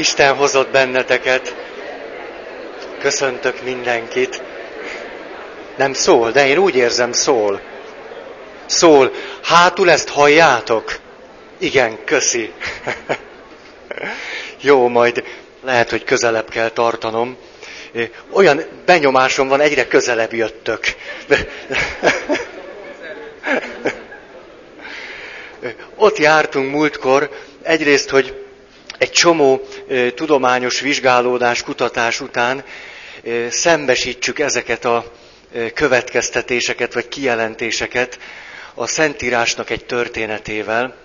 Isten hozott benneteket. Köszöntök mindenkit. Nem szól, de én úgy érzem, szól. Szól. Hátul ezt halljátok? Igen, köszi. Jó, majd lehet, hogy közelebb kell tartanom. Olyan benyomásom van, egyre közelebb jöttök. Ott jártunk múltkor, egyrészt, hogy egy csomó tudományos vizsgálódás, kutatás után szembesítsük ezeket a következtetéseket vagy kijelentéseket a Szentírásnak egy történetével,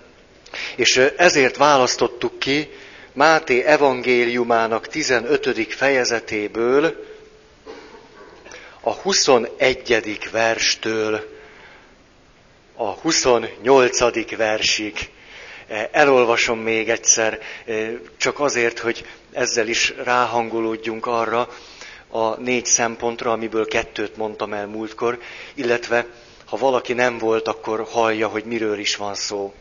és ezért választottuk ki Máté evangéliumának 15. fejezetéből a 21. verstől a 28. versig. Elolvasom még egyszer, csak azért, hogy ezzel is ráhangolódjunk arra a négy szempontra, amiből kettőt mondtam el múltkor, illetve ha valaki nem volt, akkor hallja, hogy miről is van szó.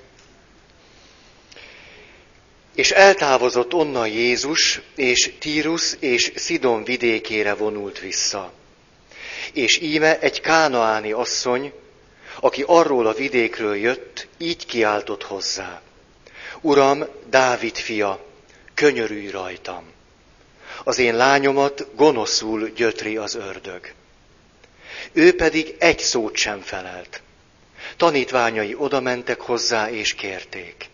És eltávozott onnan Jézus, és Tírus és Szidon vidékére vonult vissza. És íme egy kánaáni asszony, aki arról a vidékről jött, így kiáltott hozzá. Uram, Dávid fia, könyörülj rajtam. Az én lányomat gonoszul gyötri az ördög. Ő pedig egy szót sem felelt. Tanítványai odamentek hozzá és kérték.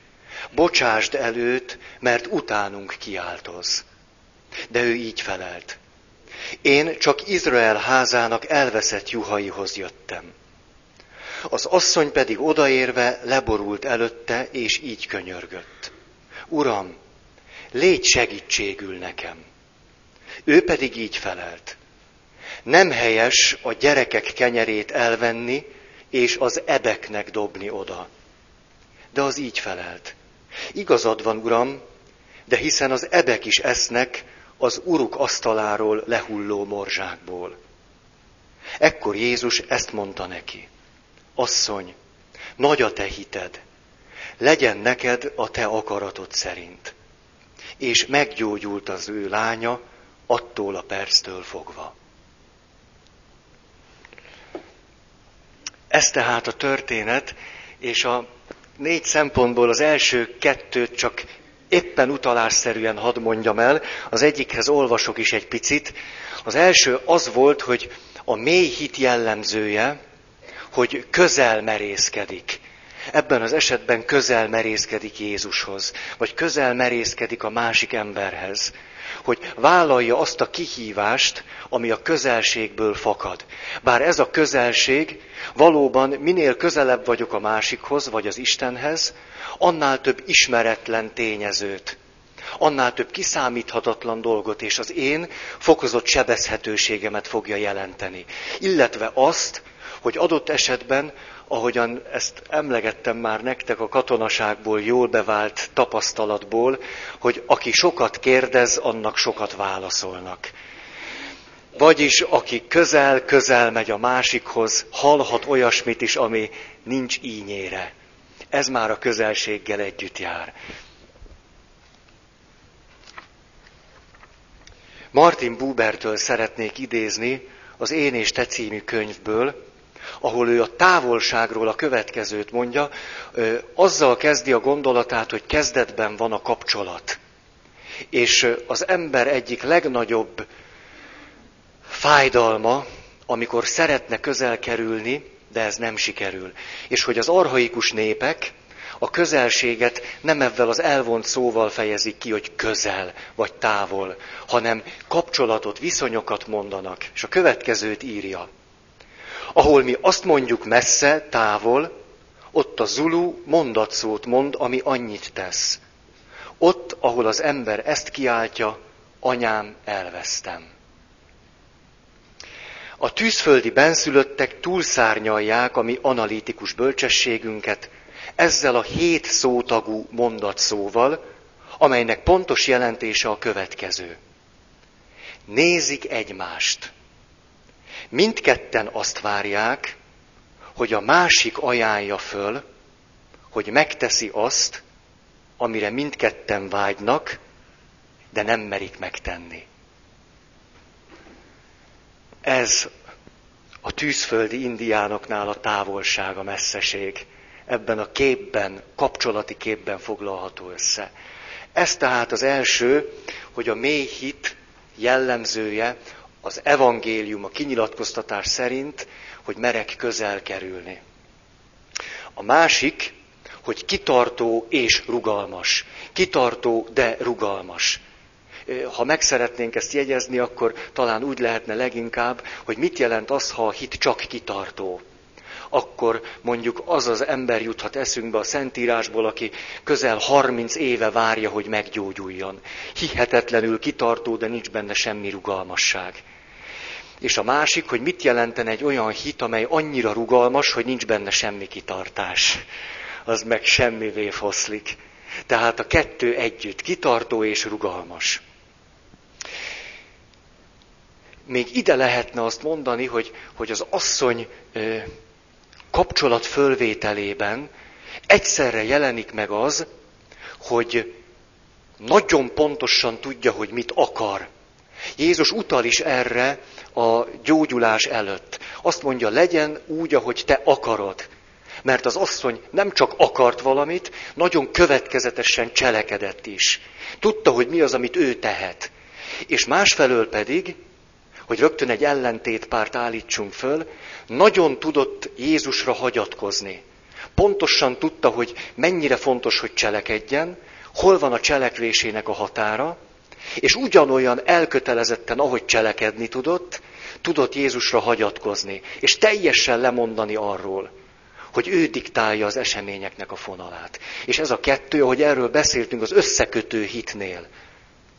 Bocsásd előtt, mert utánunk kiáltoz. De ő így felelt. Én csak Izrael házának elveszett juhaihoz jöttem. Az asszony pedig odaérve leborult előtte, és így könyörgött. Uram, légy segítségül nekem. Ő pedig így felelt. Nem helyes a gyerekek kenyerét elvenni, és az ebeknek dobni oda. De az így felelt. Igazad van, uram, de hiszen az ebek is esznek az uruk asztaláról lehulló morzsákból. Ekkor Jézus ezt mondta neki. Asszony, nagy a te hited, legyen neked a te akaratod szerint. És meggyógyult az ő lánya attól a perctől fogva. Ez tehát a történet, és a négy szempontból az első kettőt csak éppen utalásszerűen hadd mondjam el, az egyikhez olvasok is egy picit. Az első az volt, hogy a mély hit jellemzője, hogy közel merészkedik. Ebben az esetben közel merészkedik Jézushoz, vagy közel merészkedik a másik emberhez, hogy vállalja azt a kihívást, ami a közelségből fakad. Bár ez a közelség valóban minél közelebb vagyok a másikhoz, vagy az Istenhez, annál több ismeretlen tényezőt, annál több kiszámíthatatlan dolgot, és az én fokozott sebezhetőségemet fogja jelenteni. Illetve azt, hogy adott esetben, ahogyan ezt emlegettem már nektek a katonaságból jól bevált tapasztalatból, hogy aki sokat kérdez, annak sokat válaszolnak. Vagyis aki közel-közel megy a másikhoz, hallhat olyasmit is, ami nincs ínyére. Ez már a közelséggel együtt jár. Martin Bubertől szeretnék idézni az Én és Te című könyvből, ahol ő a távolságról a következőt mondja, azzal kezdi a gondolatát, hogy kezdetben van a kapcsolat. És az ember egyik legnagyobb fájdalma, amikor szeretne közel kerülni, de ez nem sikerül. És hogy az arhaikus népek a közelséget nem ebben az elvont szóval fejezik ki, hogy közel vagy távol, hanem kapcsolatot, viszonyokat mondanak. És a következőt írja. Ahol mi azt mondjuk messze, távol, ott a Zulu mondatszót mond, ami annyit tesz. Ott, ahol az ember ezt kiáltja, anyám, elvesztem. A tűzföldi benszülöttek túlszárnyalják a mi analitikus bölcsességünket ezzel a hét szótagú mondatszóval, amelynek pontos jelentése a következő. Nézik egymást. Mindketten azt várják, hogy a másik ajánlja föl, hogy megteszi azt, amire mindketten vágynak, de nem merik megtenni. Ez a tűzföldi indiánoknál a távolság, a messzeség. Ebben a képben, kapcsolati képben foglalható össze. Ez tehát az első, hogy a mély hit jellemzője az evangélium, a kinyilatkoztatás szerint, hogy merek közel kerülni. A másik, hogy kitartó és rugalmas. Kitartó, de rugalmas. Ha meg szeretnénk ezt jegyezni, akkor talán úgy lehetne leginkább, hogy mit jelent az, ha a hit csak kitartó akkor mondjuk az az ember juthat eszünkbe a Szentírásból, aki közel 30 éve várja, hogy meggyógyuljon. Hihetetlenül kitartó, de nincs benne semmi rugalmasság. És a másik, hogy mit jelenten egy olyan hit, amely annyira rugalmas, hogy nincs benne semmi kitartás. Az meg semmivé foszlik. Tehát a kettő együtt, kitartó és rugalmas. Még ide lehetne azt mondani, hogy, hogy az asszony kapcsolat fölvételében egyszerre jelenik meg az, hogy nagyon pontosan tudja, hogy mit akar. Jézus utal is erre a gyógyulás előtt. Azt mondja, legyen úgy, ahogy te akarod. Mert az asszony nem csak akart valamit, nagyon következetesen cselekedett is. Tudta, hogy mi az, amit ő tehet. És másfelől pedig, hogy rögtön egy ellentétpárt állítsunk föl, nagyon tudott Jézusra hagyatkozni. Pontosan tudta, hogy mennyire fontos, hogy cselekedjen, hol van a cselekvésének a határa, és ugyanolyan elkötelezetten, ahogy cselekedni tudott, tudott Jézusra hagyatkozni, és teljesen lemondani arról, hogy ő diktálja az eseményeknek a fonalát. És ez a kettő, ahogy erről beszéltünk, az összekötő hitnél,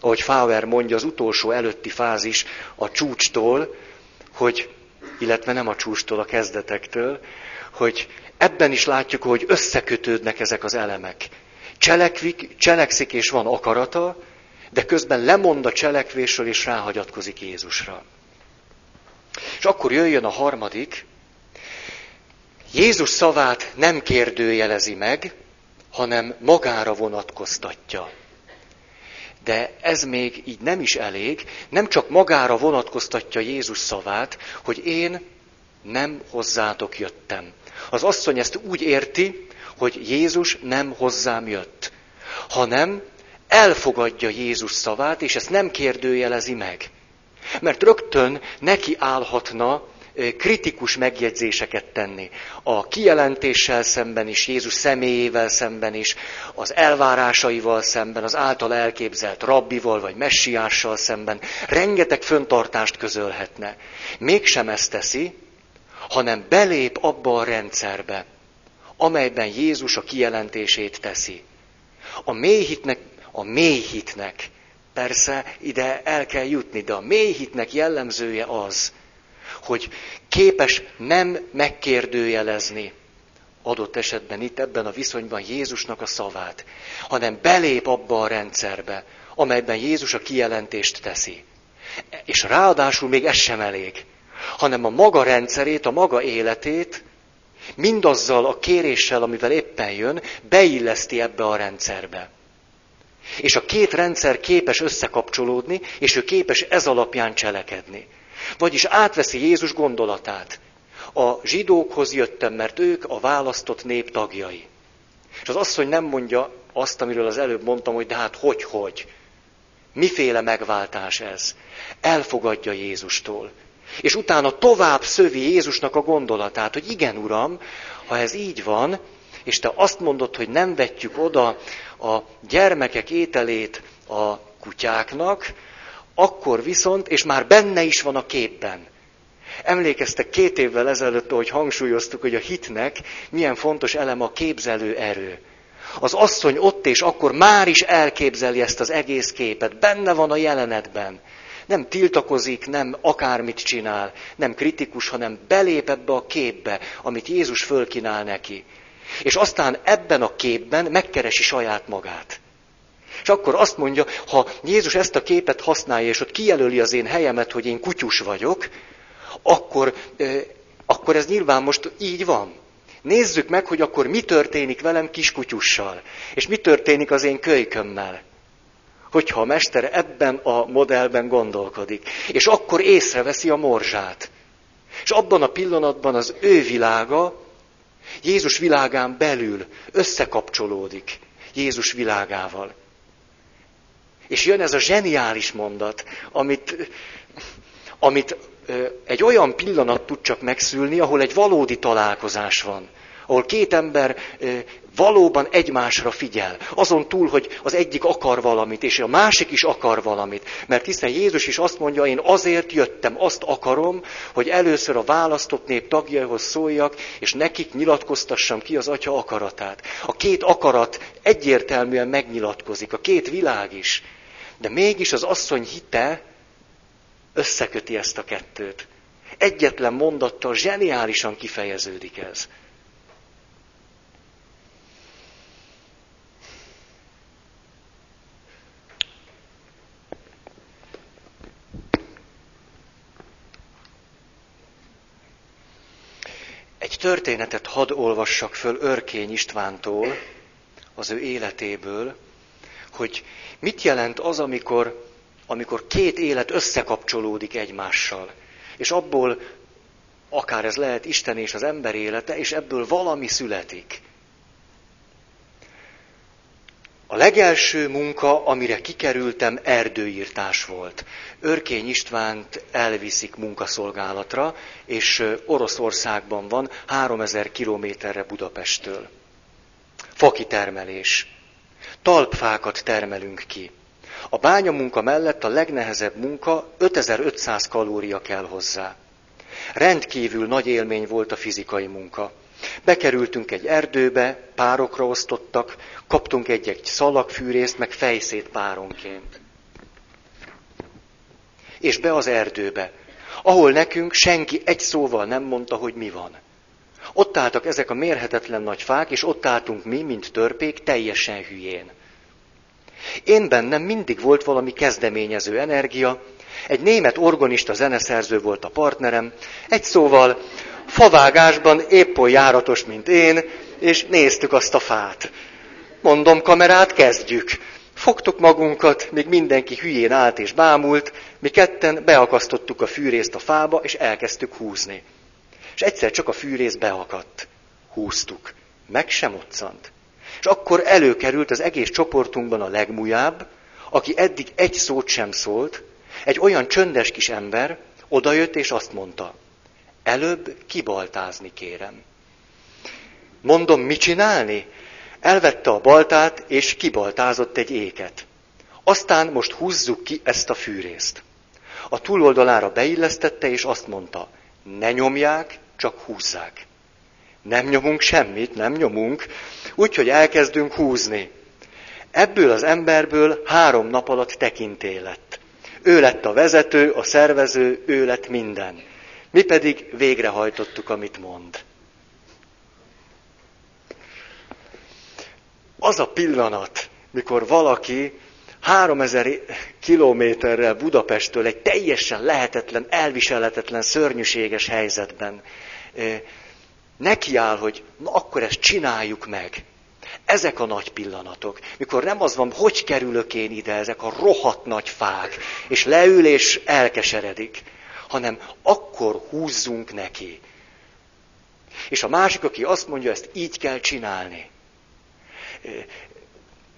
ahogy Fauer mondja, az utolsó előtti fázis a csúcstól, hogy illetve nem a csústól, a kezdetektől, hogy ebben is látjuk, hogy összekötődnek ezek az elemek. Cselekvik, cselekszik és van akarata, de közben lemond a cselekvésről és ráhagyatkozik Jézusra. És akkor jöjjön a harmadik, Jézus szavát nem kérdőjelezi meg, hanem magára vonatkoztatja. De ez még így nem is elég, nem csak magára vonatkoztatja Jézus szavát, hogy én nem hozzátok jöttem. Az asszony ezt úgy érti, hogy Jézus nem hozzám jött, hanem elfogadja Jézus szavát, és ezt nem kérdőjelezi meg. Mert rögtön neki állhatna kritikus megjegyzéseket tenni. A kijelentéssel szemben is, Jézus személyével szemben is, az elvárásaival szemben, az által elképzelt rabbival vagy messiással szemben rengeteg föntartást közölhetne. Mégsem ezt teszi, hanem belép abba a rendszerbe, amelyben Jézus a kijelentését teszi. A mélyhitnek, a mélyhitnek, persze ide el kell jutni, de a mélyhitnek jellemzője az, hogy képes nem megkérdőjelezni adott esetben itt ebben a viszonyban Jézusnak a szavát, hanem belép abba a rendszerbe, amelyben Jézus a kijelentést teszi. És ráadásul még ez sem elég, hanem a maga rendszerét, a maga életét mindazzal a kéréssel, amivel éppen jön, beilleszti ebbe a rendszerbe. És a két rendszer képes összekapcsolódni, és ő képes ez alapján cselekedni. Vagyis átveszi Jézus gondolatát. A zsidókhoz jöttem, mert ők a választott nép tagjai. És az asszony nem mondja azt, amiről az előbb mondtam, hogy de hát hogy, hogy. Miféle megváltás ez? Elfogadja Jézustól. És utána tovább szövi Jézusnak a gondolatát, hogy igen, Uram, ha ez így van, és te azt mondod, hogy nem vetjük oda a gyermekek ételét a kutyáknak, akkor viszont, és már benne is van a képben. Emlékeztek két évvel ezelőtt, hogy hangsúlyoztuk, hogy a hitnek milyen fontos elem a képzelő erő. Az asszony ott és akkor már is elképzeli ezt az egész képet, benne van a jelenetben. Nem tiltakozik, nem akármit csinál, nem kritikus, hanem belép ebbe a képbe, amit Jézus fölkínál neki. És aztán ebben a képben megkeresi saját magát. És akkor azt mondja, ha Jézus ezt a képet használja, és ott kijelöli az én helyemet, hogy én kutyus vagyok, akkor, akkor ez nyilván most így van. Nézzük meg, hogy akkor mi történik velem kiskutyussal, és mi történik az én kölykömmel. hogyha a mester ebben a modellben gondolkodik. És akkor észreveszi a morzsát. És abban a pillanatban az ő világa Jézus világán belül összekapcsolódik Jézus világával. És jön ez a zseniális mondat, amit, amit egy olyan pillanat tud csak megszülni, ahol egy valódi találkozás van. Ahol két ember valóban egymásra figyel. Azon túl, hogy az egyik akar valamit, és a másik is akar valamit. Mert hiszen Jézus is azt mondja, én azért jöttem, azt akarom, hogy először a választott nép tagjaihoz szóljak, és nekik nyilatkoztassam ki az atya akaratát. A két akarat egyértelműen megnyilatkozik, a két világ is. De mégis az asszony hite összeköti ezt a kettőt. Egyetlen mondattal zseniálisan kifejeződik ez. Egy történetet hadd olvassak föl Örkény Istvántól, az ő életéből, hogy mit jelent az, amikor, amikor két élet összekapcsolódik egymással, és abból akár ez lehet Isten és az ember élete, és ebből valami születik. A legelső munka, amire kikerültem, erdőírtás volt. Örkény Istvánt elviszik munkaszolgálatra, és Oroszországban van, 3000 kilométerre Budapesttől. Fakitermelés. Talpfákat termelünk ki. A bányamunka mellett a legnehezebb munka 5500 kalória kell hozzá. Rendkívül nagy élmény volt a fizikai munka. Bekerültünk egy erdőbe, párokra osztottak, kaptunk egy-egy szalagfűrészt, meg fejszét páronként. És be az erdőbe, ahol nekünk senki egy szóval nem mondta, hogy mi van. Ott álltak ezek a mérhetetlen nagy fák, és ott álltunk mi, mint törpék, teljesen hülyén. Én bennem mindig volt valami kezdeményező energia, egy német organista zeneszerző volt a partnerem, egy szóval favágásban épp oly járatos, mint én, és néztük azt a fát. Mondom, kamerát, kezdjük. Fogtuk magunkat, még mindenki hülyén állt és bámult, mi ketten beakasztottuk a fűrészt a fába, és elkezdtük húzni. És egyszer csak a fűrész beakadt. Húztuk. Meg sem moccant. És akkor előkerült az egész csoportunkban a legmujább, aki eddig egy szót sem szólt, egy olyan csöndes kis ember, odajött és azt mondta, Előbb kibaltázni kérem. Mondom, mit csinálni? Elvette a baltát, és kibaltázott egy éket. Aztán most húzzuk ki ezt a fűrészt. A túloldalára beillesztette, és azt mondta, ne nyomják, csak húzzák. Nem nyomunk semmit, nem nyomunk, úgyhogy elkezdünk húzni. Ebből az emberből három nap alatt tekintély lett. Ő lett a vezető, a szervező, ő lett minden. Mi pedig végrehajtottuk, amit mond. Az a pillanat, mikor valaki 3000 kilométerrel Budapesttől egy teljesen lehetetlen, elviselhetetlen, szörnyűséges helyzetben nekiáll, hogy na akkor ezt csináljuk meg. Ezek a nagy pillanatok, mikor nem az van, hogy kerülök én ide, ezek a rohadt nagy fák, és leül és elkeseredik, hanem akkor húzzunk neki. És a másik, aki azt mondja, ezt így kell csinálni.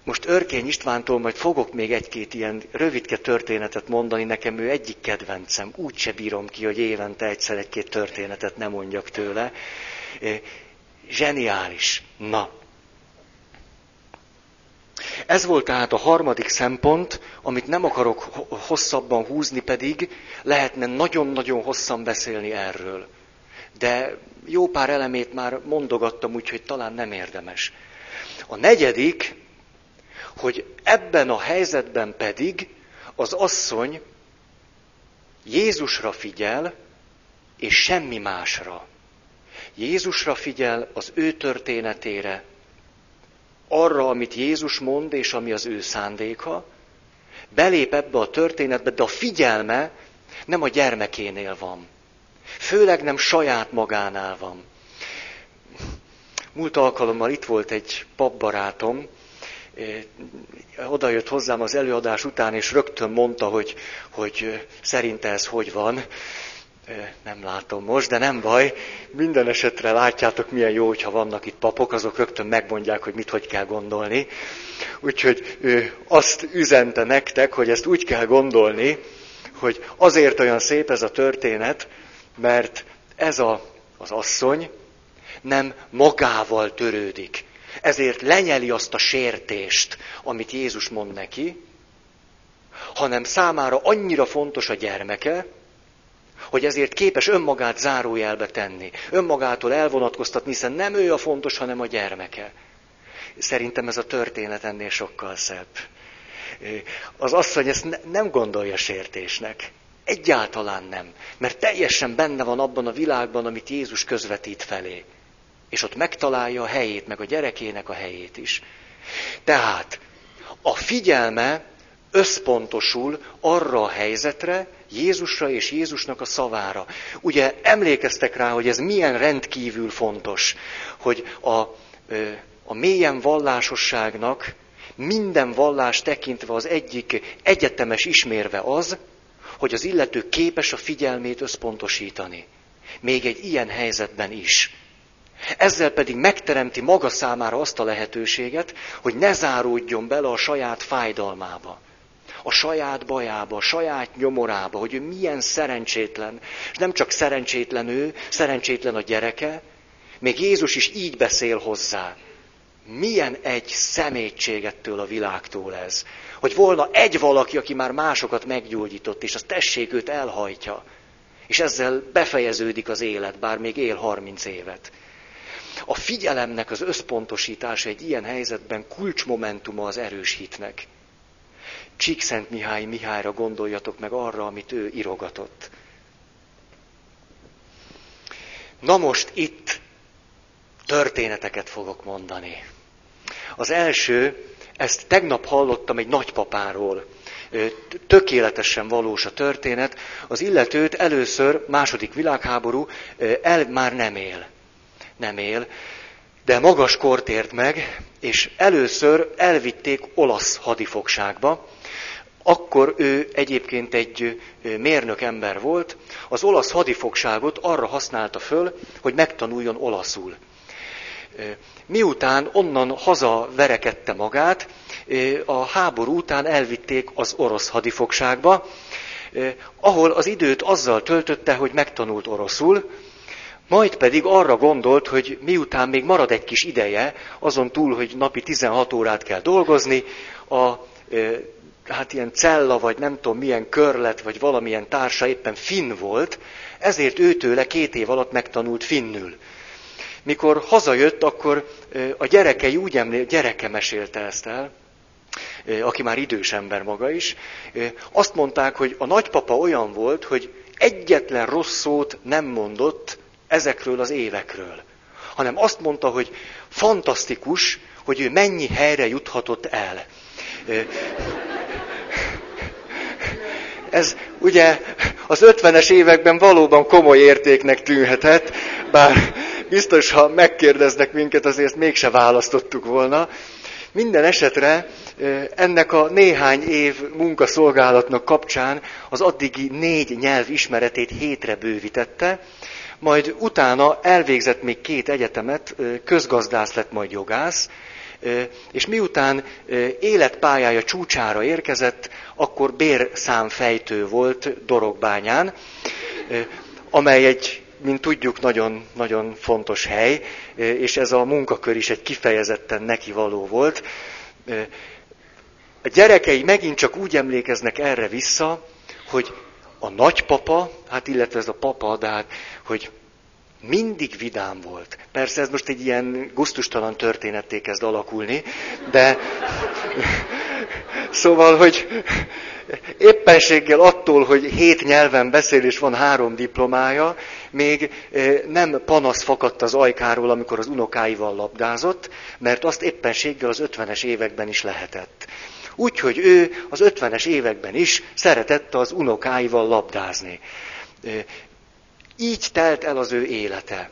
Most Örkény Istvántól majd fogok még egy-két ilyen rövidke történetet mondani, nekem ő egyik kedvencem. Úgy se bírom ki, hogy évente egyszer egy-két történetet nem mondjak tőle. Zseniális. Na. Ez volt tehát a harmadik szempont, amit nem akarok hosszabban húzni, pedig lehetne nagyon-nagyon hosszan beszélni erről. De jó pár elemét már mondogattam, úgyhogy talán nem érdemes. A negyedik, hogy ebben a helyzetben pedig az asszony Jézusra figyel, és semmi másra. Jézusra figyel, az ő történetére, arra, amit Jézus mond, és ami az ő szándéka, belép ebbe a történetbe, de a figyelme nem a gyermekénél van. Főleg nem saját magánál van. Múlt alkalommal itt volt egy papbarátom, oda jött hozzám az előadás után, és rögtön mondta, hogy, hogy szerinte ez hogy van. Nem látom most, de nem baj. Minden esetre látjátok, milyen jó, hogyha vannak itt papok, azok rögtön megmondják, hogy mit hogy kell gondolni. Úgyhogy azt üzente nektek, hogy ezt úgy kell gondolni, hogy azért olyan szép ez a történet, mert ez a, az asszony nem magával törődik. Ezért lenyeli azt a sértést, amit Jézus mond neki, hanem számára annyira fontos a gyermeke, hogy ezért képes önmagát zárójelbe tenni, önmagától elvonatkoztatni, hiszen nem ő a fontos, hanem a gyermeke. Szerintem ez a történet ennél sokkal szebb. Az asszony ezt nem gondolja sértésnek. Egyáltalán nem. Mert teljesen benne van abban a világban, amit Jézus közvetít felé. És ott megtalálja a helyét, meg a gyerekének a helyét is. Tehát a figyelme összpontosul arra a helyzetre, Jézusra és Jézusnak a szavára. Ugye emlékeztek rá, hogy ez milyen rendkívül fontos, hogy a, a mélyen vallásosságnak minden vallás tekintve az egyik egyetemes ismérve az, hogy az illető képes a figyelmét összpontosítani. Még egy ilyen helyzetben is. Ezzel pedig megteremti maga számára azt a lehetőséget, hogy ne záródjon bele a saját fájdalmába, a saját bajába, a saját nyomorába, hogy ő milyen szerencsétlen. És nem csak szerencsétlen ő, szerencsétlen a gyereke, még Jézus is így beszél hozzá. Milyen egy szemétségettől a világtól ez. Hogy volna egy valaki, aki már másokat meggyógyított, és az tessék őt elhajtja. És ezzel befejeződik az élet, bár még él 30 évet. A figyelemnek az összpontosítása egy ilyen helyzetben kulcsmomentuma az erős hitnek. Csíkszent Mihály Mihályra gondoljatok meg arra, amit ő irogatott. Na most itt történeteket fogok mondani. Az első, ezt tegnap hallottam egy nagypapáról. Tökéletesen valós a történet. Az illetőt először, második világháború, el már nem él. Nem él, de magas kort ért meg, és először elvitték olasz hadifogságba. Akkor ő egyébként egy mérnök ember volt, az olasz hadifogságot arra használta föl, hogy megtanuljon olaszul. Miután onnan haza verekedte magát, a háború után elvitték az orosz hadifogságba, ahol az időt azzal töltötte, hogy megtanult oroszul, majd pedig arra gondolt, hogy miután még marad egy kis ideje, azon túl, hogy napi 16 órát kell dolgozni, a hát ilyen cella, vagy nem tudom milyen körlet, vagy valamilyen társa éppen finn volt, ezért őtőle két év alatt megtanult finnül. Mikor hazajött, akkor a gyerekei úgy emlék, gyereke mesélte ezt el, aki már idős ember maga is, azt mondták, hogy a nagypapa olyan volt, hogy egyetlen rossz szót nem mondott ezekről az évekről, hanem azt mondta, hogy fantasztikus, hogy ő mennyi helyre juthatott el. Ez ugye az ötvenes években valóban komoly értéknek tűnhetett, bár biztos, ha megkérdeznek minket, azért mégse választottuk volna. Minden esetre ennek a néhány év munkaszolgálatnak kapcsán az addigi négy nyelv ismeretét hétre bővítette, majd utána elvégzett még két egyetemet, közgazdász lett, majd jogász, és miután életpályája csúcsára érkezett, akkor bérszámfejtő volt Dorogbányán, amely egy mint tudjuk, nagyon, nagyon fontos hely, és ez a munkakör is egy kifejezetten neki való volt. A gyerekei megint csak úgy emlékeznek erre vissza, hogy a nagypapa, hát illetve ez a papa, de hát, hogy mindig vidám volt. Persze ez most egy ilyen guztustalan történetté kezd alakulni, de szóval, hogy éppenséggel attól, hogy hét nyelven beszél és van három diplomája, még eh, nem panasz fakadt az ajkáról, amikor az unokáival labdázott, mert azt éppenséggel az ötvenes években is lehetett. Úgyhogy ő az ötvenes években is szeretett az unokáival labdázni. Így telt el az ő élete.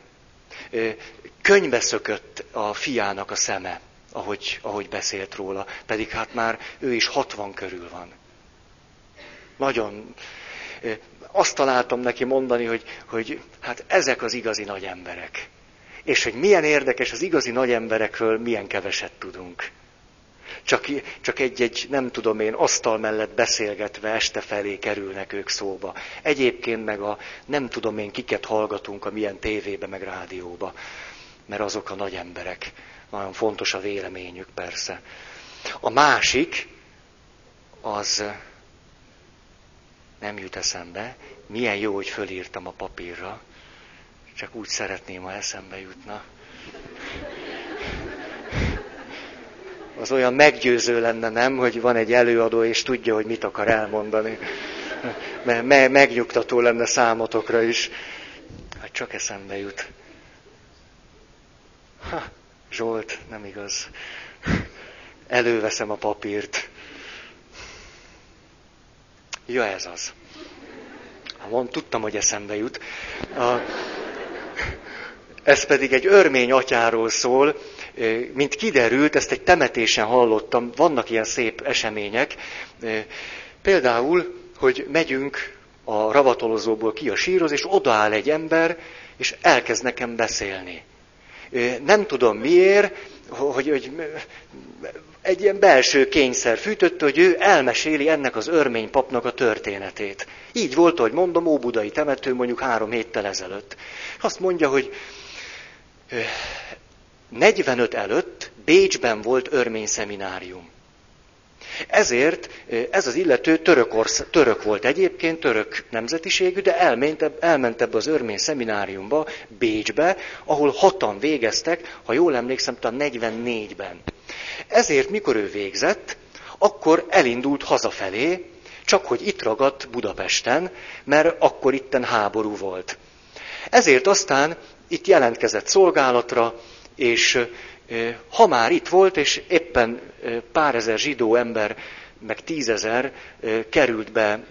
Könybe szökött a fiának a szeme. ahogy, ahogy beszélt róla. Pedig hát már ő is 60 körül van. Nagyon. Azt találtam neki mondani, hogy, hogy hát ezek az igazi nagy emberek. És hogy milyen érdekes az igazi nagy emberekről, milyen keveset tudunk. Csak, csak egy-egy, nem tudom én, asztal mellett beszélgetve este felé kerülnek ők szóba. Egyébként meg a nem tudom én kiket hallgatunk a milyen tévébe, meg rádióba. Mert azok a nagy emberek. Nagyon fontos a véleményük persze. A másik, az nem jut eszembe. Milyen jó, hogy fölírtam a papírra. Csak úgy szeretném, ha eszembe jutna. Az olyan meggyőző lenne, nem, hogy van egy előadó, és tudja, hogy mit akar elmondani. Me- megnyugtató lenne számotokra is. Hát csak eszembe jut. Ha, Zsolt, nem igaz. Előveszem a papírt. Ja, ez az. Mond, tudtam, hogy eszembe jut. A, ez pedig egy örmény atyáról szól, mint kiderült, ezt egy temetésen hallottam, vannak ilyen szép események. Például, hogy megyünk a ravatolozóból ki a sírhoz, és odaáll egy ember, és elkezd nekem beszélni. Nem tudom miért, hogy, hogy egy ilyen belső kényszer fűtötte, hogy ő elmeséli ennek az örmény papnak a történetét. Így volt, hogy mondom, Óbudai temető mondjuk három héttel ezelőtt. Azt mondja, hogy 45 előtt Bécsben volt örmény szeminárium. Ezért ez az illető török, török volt egyébként, török nemzetiségű, de elment, elment ebbe az örmény szemináriumba, Bécsbe, ahol hatan végeztek, ha jól emlékszem, talán 44-ben. Ezért, mikor ő végzett, akkor elindult hazafelé, csak hogy itt ragadt Budapesten, mert akkor itten háború volt. Ezért aztán itt jelentkezett szolgálatra, és ha már itt volt, és éppen pár ezer zsidó ember, meg tízezer került be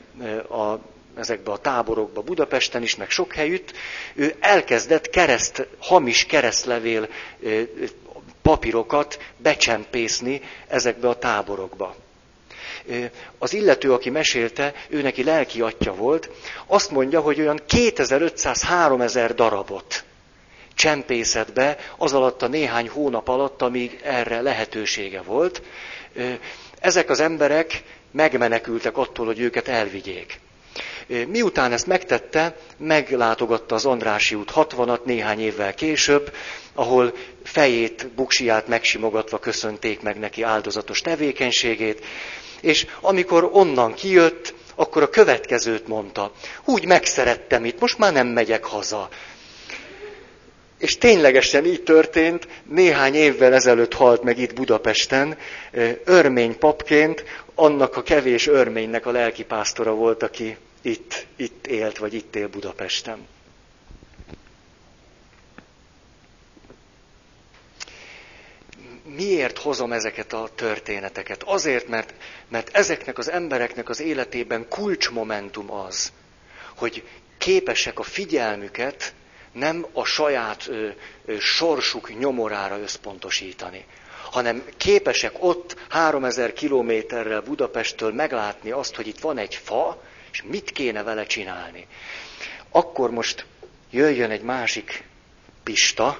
a, ezekbe a táborokba Budapesten is, meg sok helyütt, ő elkezdett kereszt, hamis keresztlevél papírokat becsempészni ezekbe a táborokba. Az illető, aki mesélte, ő neki lelki atya volt, azt mondja, hogy olyan 2500-3000 darabot csempészet be az alatt a néhány hónap alatt, amíg erre lehetősége volt. Ezek az emberek megmenekültek attól, hogy őket elvigyék. Miután ezt megtette, meglátogatta az Andrási út 60-at néhány évvel később, ahol fejét, buksiját megsimogatva köszönték meg neki áldozatos tevékenységét, és amikor onnan kijött, akkor a következőt mondta. Úgy megszerettem itt, most már nem megyek haza. És ténylegesen így történt, néhány évvel ezelőtt halt meg itt Budapesten, örmény papként, annak a kevés örménynek a lelkipásztora volt, aki itt, itt élt, vagy itt él Budapesten. Miért hozom ezeket a történeteket? Azért, mert, mert ezeknek az embereknek az életében kulcsmomentum az, hogy képesek a figyelmüket nem a saját ö, ö, sorsuk nyomorára összpontosítani, hanem képesek ott 3000 kilométerrel Budapesttől meglátni azt, hogy itt van egy fa, és mit kéne vele csinálni. Akkor most jöjjön egy másik pista,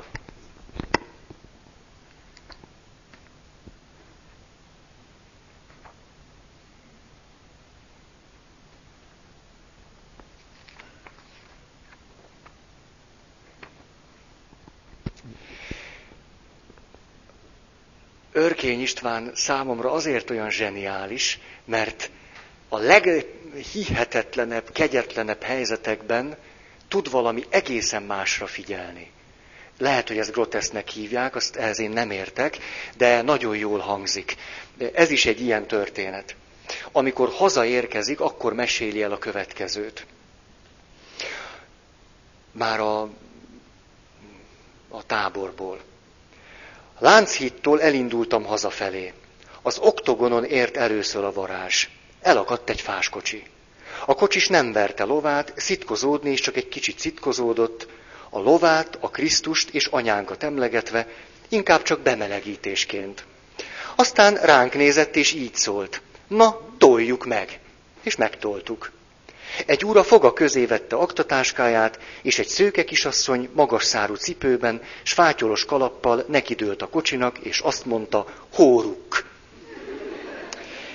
Örkény István számomra azért olyan zseniális, mert a leghihetetlenebb, kegyetlenebb helyzetekben tud valami egészen másra figyelni. Lehet, hogy ezt grotesznek hívják, azt ehhez én nem értek, de nagyon jól hangzik. Ez is egy ilyen történet. Amikor hazaérkezik, akkor meséli el a következőt. Már a, a táborból. Lánchittól elindultam hazafelé. Az oktogonon ért először a varázs. Elakadt egy fáskocsi. A kocsis nem verte lovát, szitkozódni is csak egy kicsit szitkozódott, a lovát, a Krisztust és anyánkat emlegetve, inkább csak bemelegítésként. Aztán ránk nézett, és így szólt. Na, toljuk meg. És megtoltuk. Egy úra foga közé vette aktatáskáját, és egy szőke kisasszony magas szárú cipőben, s fátyolos kalappal nekidőlt a kocsinak, és azt mondta, hóruk.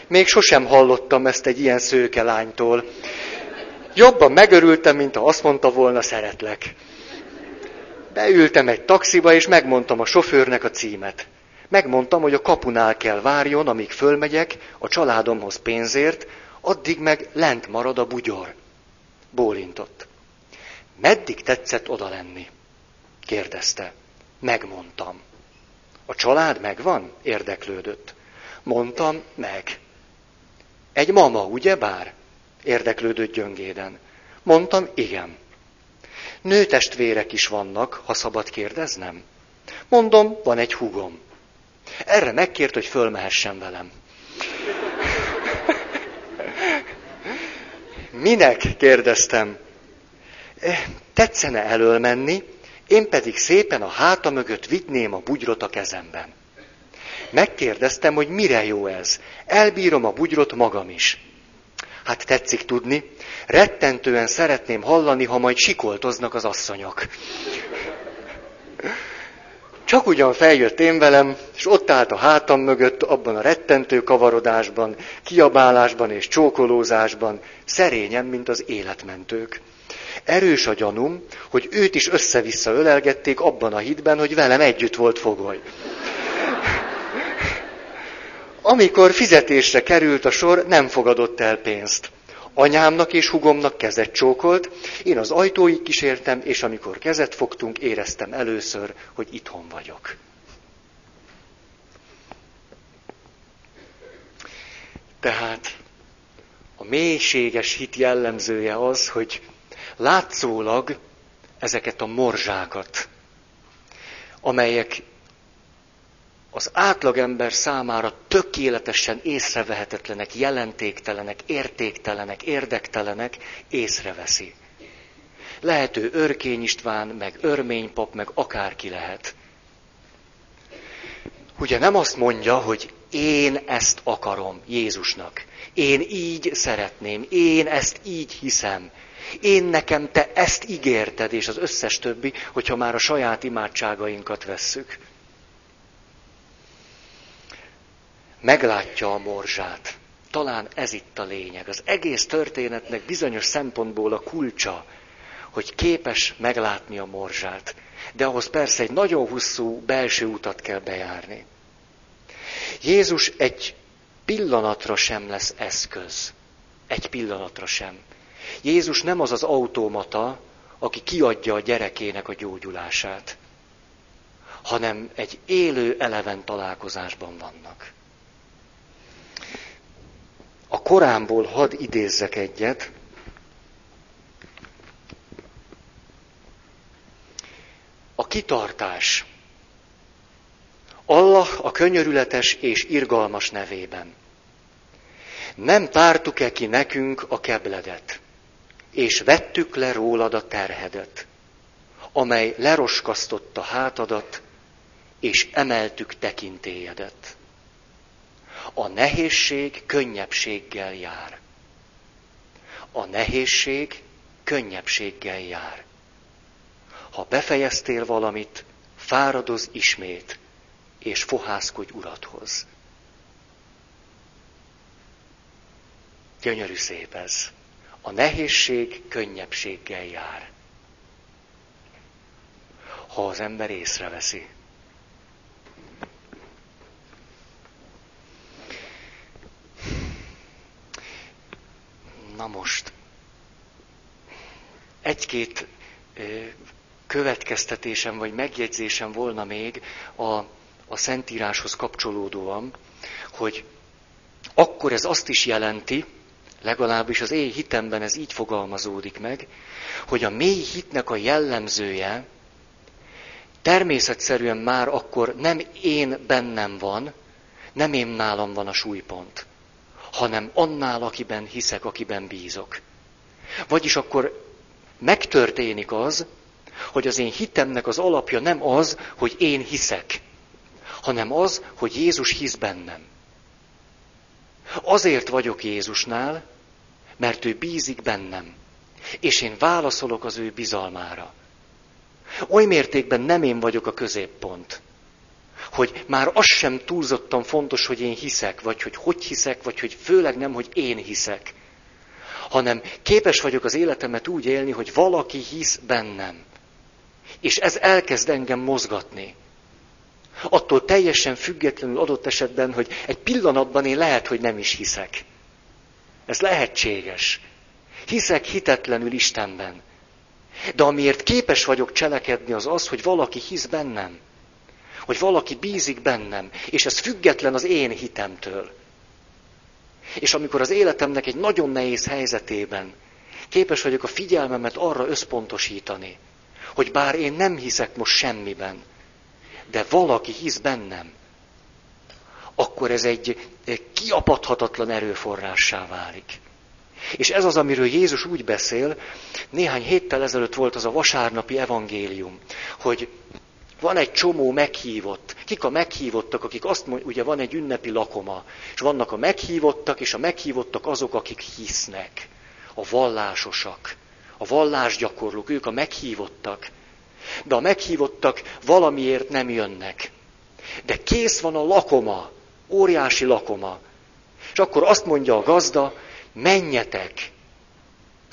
Még sosem hallottam ezt egy ilyen szőke lánytól. Jobban megörültem, mint ha azt mondta volna, szeretlek. Beültem egy taxiba, és megmondtam a sofőrnek a címet. Megmondtam, hogy a kapunál kell várjon, amíg fölmegyek a családomhoz pénzért, addig meg lent marad a bugyor. Bólintott. Meddig tetszett oda lenni? kérdezte. Megmondtam. A család megvan? érdeklődött. Mondtam, meg. Egy mama, ugye bár? érdeklődött gyöngéden. Mondtam, igen. Nőtestvérek is vannak, ha szabad kérdeznem. Mondom, van egy hugom. Erre megkért, hogy fölmehessen velem. Minek? kérdeztem. Eh, tetszene elől menni, én pedig szépen a háta mögött vitném a bugyrot a kezemben. Megkérdeztem, hogy mire jó ez. Elbírom a bugyrot magam is. Hát tetszik tudni, rettentően szeretném hallani, ha majd sikoltoznak az asszonyok. Csak ugyan feljött én velem, és ott állt a hátam mögött, abban a rettentő kavarodásban, kiabálásban és csókolózásban, szerényen, mint az életmentők. Erős a gyanúm, hogy őt is össze-vissza ölelgették abban a hitben, hogy velem együtt volt fogoly. Amikor fizetésre került a sor, nem fogadott el pénzt. Anyámnak és hugomnak kezet csókolt, én az ajtóig kísértem, és amikor kezet fogtunk, éreztem először, hogy itthon vagyok. Tehát a mélységes hit jellemzője az, hogy látszólag ezeket a morzsákat, amelyek az átlagember számára tökéletesen észrevehetetlenek, jelentéktelenek, értéktelenek, érdektelenek, észreveszi. Lehet ő Örkény István, meg Örménypap, meg akárki lehet. Ugye nem azt mondja, hogy én ezt akarom Jézusnak. Én így szeretném, én ezt így hiszem. Én nekem te ezt ígérted, és az összes többi, hogyha már a saját imádságainkat vesszük. Meglátja a morzsát. Talán ez itt a lényeg. Az egész történetnek bizonyos szempontból a kulcsa, hogy képes meglátni a morzsát. De ahhoz persze egy nagyon hosszú belső utat kell bejárni. Jézus egy pillanatra sem lesz eszköz. Egy pillanatra sem. Jézus nem az az automata, aki kiadja a gyerekének a gyógyulását, hanem egy élő, eleven találkozásban vannak. Koránból hadd idézzek egyet. A kitartás. Allah a könyörületes és irgalmas nevében. Nem tártuk-e ki nekünk a kebledet, és vettük le rólad a terhedet, amely leroskasztotta hátadat, és emeltük tekintélyedet a nehézség könnyebbséggel jár. A nehézség könnyebbséggel jár. Ha befejeztél valamit, fáradoz ismét, és fohászkodj uradhoz. Gyönyörű szép ez. A nehézség könnyebbséggel jár. Ha az ember észreveszi. Na most, egy-két következtetésem vagy megjegyzésem volna még a, a Szentíráshoz kapcsolódóan, hogy akkor ez azt is jelenti, legalábbis az én hitemben ez így fogalmazódik meg, hogy a mély hitnek a jellemzője természetszerűen már akkor nem én bennem van, nem én nálam van a súlypont, hanem annál, akiben hiszek, akiben bízok. Vagyis akkor megtörténik az, hogy az én hitemnek az alapja nem az, hogy én hiszek, hanem az, hogy Jézus hisz bennem. Azért vagyok Jézusnál, mert ő bízik bennem, és én válaszolok az ő bizalmára. Oly mértékben nem én vagyok a középpont, hogy már az sem túlzottan fontos, hogy én hiszek, vagy hogy hogy hiszek, vagy hogy főleg nem, hogy én hiszek, hanem képes vagyok az életemet úgy élni, hogy valaki hisz bennem. És ez elkezd engem mozgatni. Attól teljesen függetlenül adott esetben, hogy egy pillanatban én lehet, hogy nem is hiszek. Ez lehetséges. Hiszek hitetlenül Istenben. De amiért képes vagyok cselekedni, az az, hogy valaki hisz bennem. Hogy valaki bízik bennem, és ez független az én hitemtől. És amikor az életemnek egy nagyon nehéz helyzetében képes vagyok a figyelmemet arra összpontosítani, hogy bár én nem hiszek most semmiben, de valaki hisz bennem, akkor ez egy kiapadhatatlan erőforrássá válik. És ez az, amiről Jézus úgy beszél, néhány héttel ezelőtt volt az a vasárnapi evangélium, hogy van egy csomó meghívott. Kik a meghívottak, akik azt mondják, ugye van egy ünnepi lakoma, és vannak a meghívottak, és a meghívottak azok, akik hisznek. A vallásosak, a vallásgyakorlók, ők a meghívottak. De a meghívottak valamiért nem jönnek. De kész van a lakoma, óriási lakoma. És akkor azt mondja a gazda, menjetek,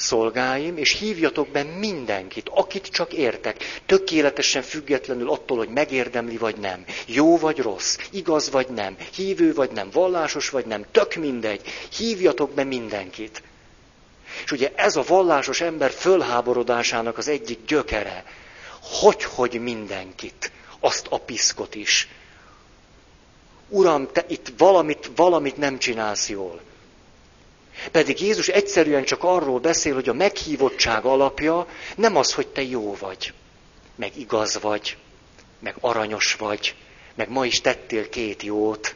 szolgáim, és hívjatok be mindenkit, akit csak értek, tökéletesen függetlenül attól, hogy megérdemli vagy nem, jó vagy rossz, igaz vagy nem, hívő vagy nem, vallásos vagy nem, tök mindegy, hívjatok be mindenkit. És ugye ez a vallásos ember fölháborodásának az egyik gyökere, hogy, hogy mindenkit, azt a piszkot is. Uram, te itt valamit, valamit nem csinálsz jól. Pedig Jézus egyszerűen csak arról beszél, hogy a meghívottság alapja nem az, hogy te jó vagy, meg igaz vagy, meg aranyos vagy, meg ma is tettél két jót,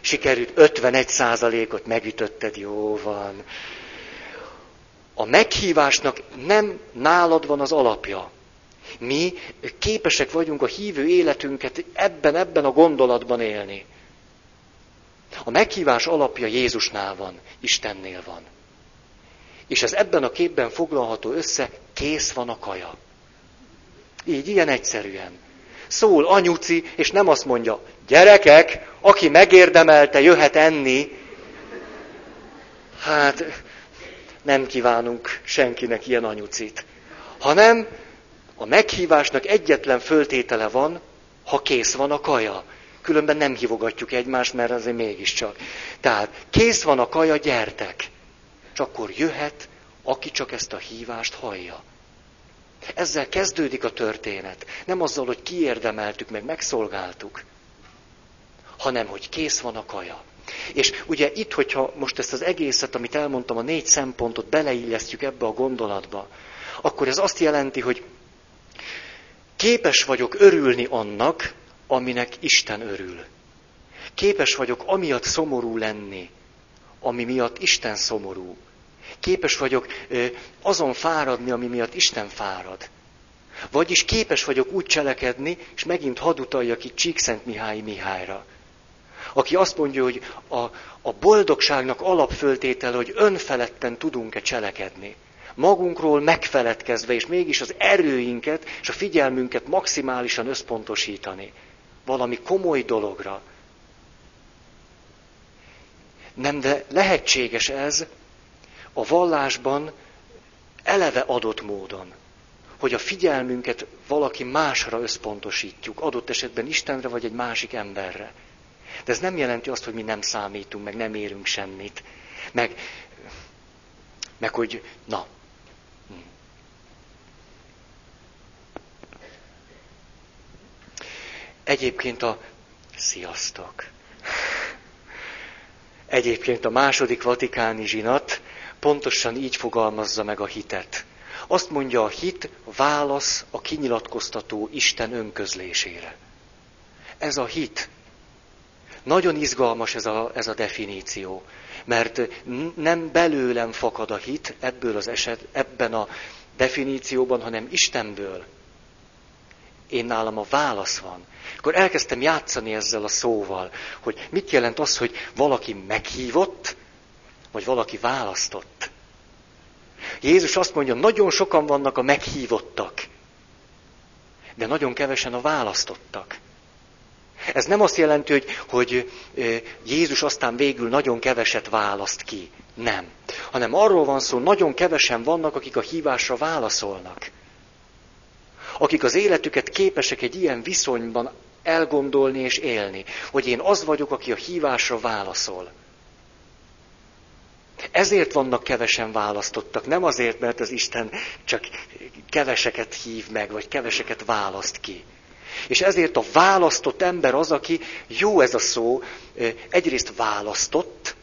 sikerült 51 százalékot megütötted, jó van. A meghívásnak nem nálad van az alapja. Mi képesek vagyunk a hívő életünket ebben, ebben a gondolatban élni. A meghívás alapja Jézusnál van, Istennél van. És ez ebben a képben foglalható össze, kész van a kaja. Így, ilyen egyszerűen. Szól anyuci, és nem azt mondja, gyerekek, aki megérdemelte, jöhet enni. Hát, nem kívánunk senkinek ilyen anyucit. Hanem a meghívásnak egyetlen föltétele van, ha kész van a kaja. Különben nem hívogatjuk egymást, mert azért mégiscsak. Tehát kész van a kaja, gyertek. És akkor jöhet, aki csak ezt a hívást hallja. Ezzel kezdődik a történet. Nem azzal, hogy kiérdemeltük, meg megszolgáltuk, hanem hogy kész van a kaja. És ugye itt, hogyha most ezt az egészet, amit elmondtam, a négy szempontot beleillesztjük ebbe a gondolatba, akkor ez azt jelenti, hogy képes vagyok örülni annak, aminek Isten örül. Képes vagyok amiatt szomorú lenni, ami miatt Isten szomorú. Képes vagyok azon fáradni, ami miatt Isten fárad. Vagyis képes vagyok úgy cselekedni, és megint hadd utaljak itt Csíkszent Mihály Mihályra. Aki azt mondja, hogy a, a boldogságnak alapföltétele, hogy önfeledten tudunk-e cselekedni. Magunkról megfeledkezve, és mégis az erőinket és a figyelmünket maximálisan összpontosítani valami komoly dologra. Nem, de lehetséges ez a vallásban eleve adott módon, hogy a figyelmünket valaki másra összpontosítjuk, adott esetben Istenre vagy egy másik emberre. De ez nem jelenti azt, hogy mi nem számítunk, meg nem érünk semmit. Meg, meg hogy, na, Egyébként a... Sziasztok! Egyébként a második vatikáni zsinat pontosan így fogalmazza meg a hitet. Azt mondja, a hit válasz a kinyilatkoztató Isten önközlésére. Ez a hit. Nagyon izgalmas ez a, ez a definíció, mert nem belőlem fakad a hit ebből az eset, ebben a definícióban, hanem Istenből. Én nálam a válasz van. Akkor elkezdtem játszani ezzel a szóval, hogy mit jelent az, hogy valaki meghívott, vagy valaki választott. Jézus azt mondja, nagyon sokan vannak a meghívottak, de nagyon kevesen a választottak. Ez nem azt jelenti, hogy, hogy Jézus aztán végül nagyon keveset választ ki. Nem. Hanem arról van szó, nagyon kevesen vannak, akik a hívásra válaszolnak. Akik az életüket képesek egy ilyen viszonyban elgondolni és élni, hogy én az vagyok, aki a hívásra válaszol. Ezért vannak kevesen választottak, nem azért, mert az Isten csak keveseket hív meg, vagy keveseket választ ki. És ezért a választott ember az, aki, jó ez a szó, egyrészt választott,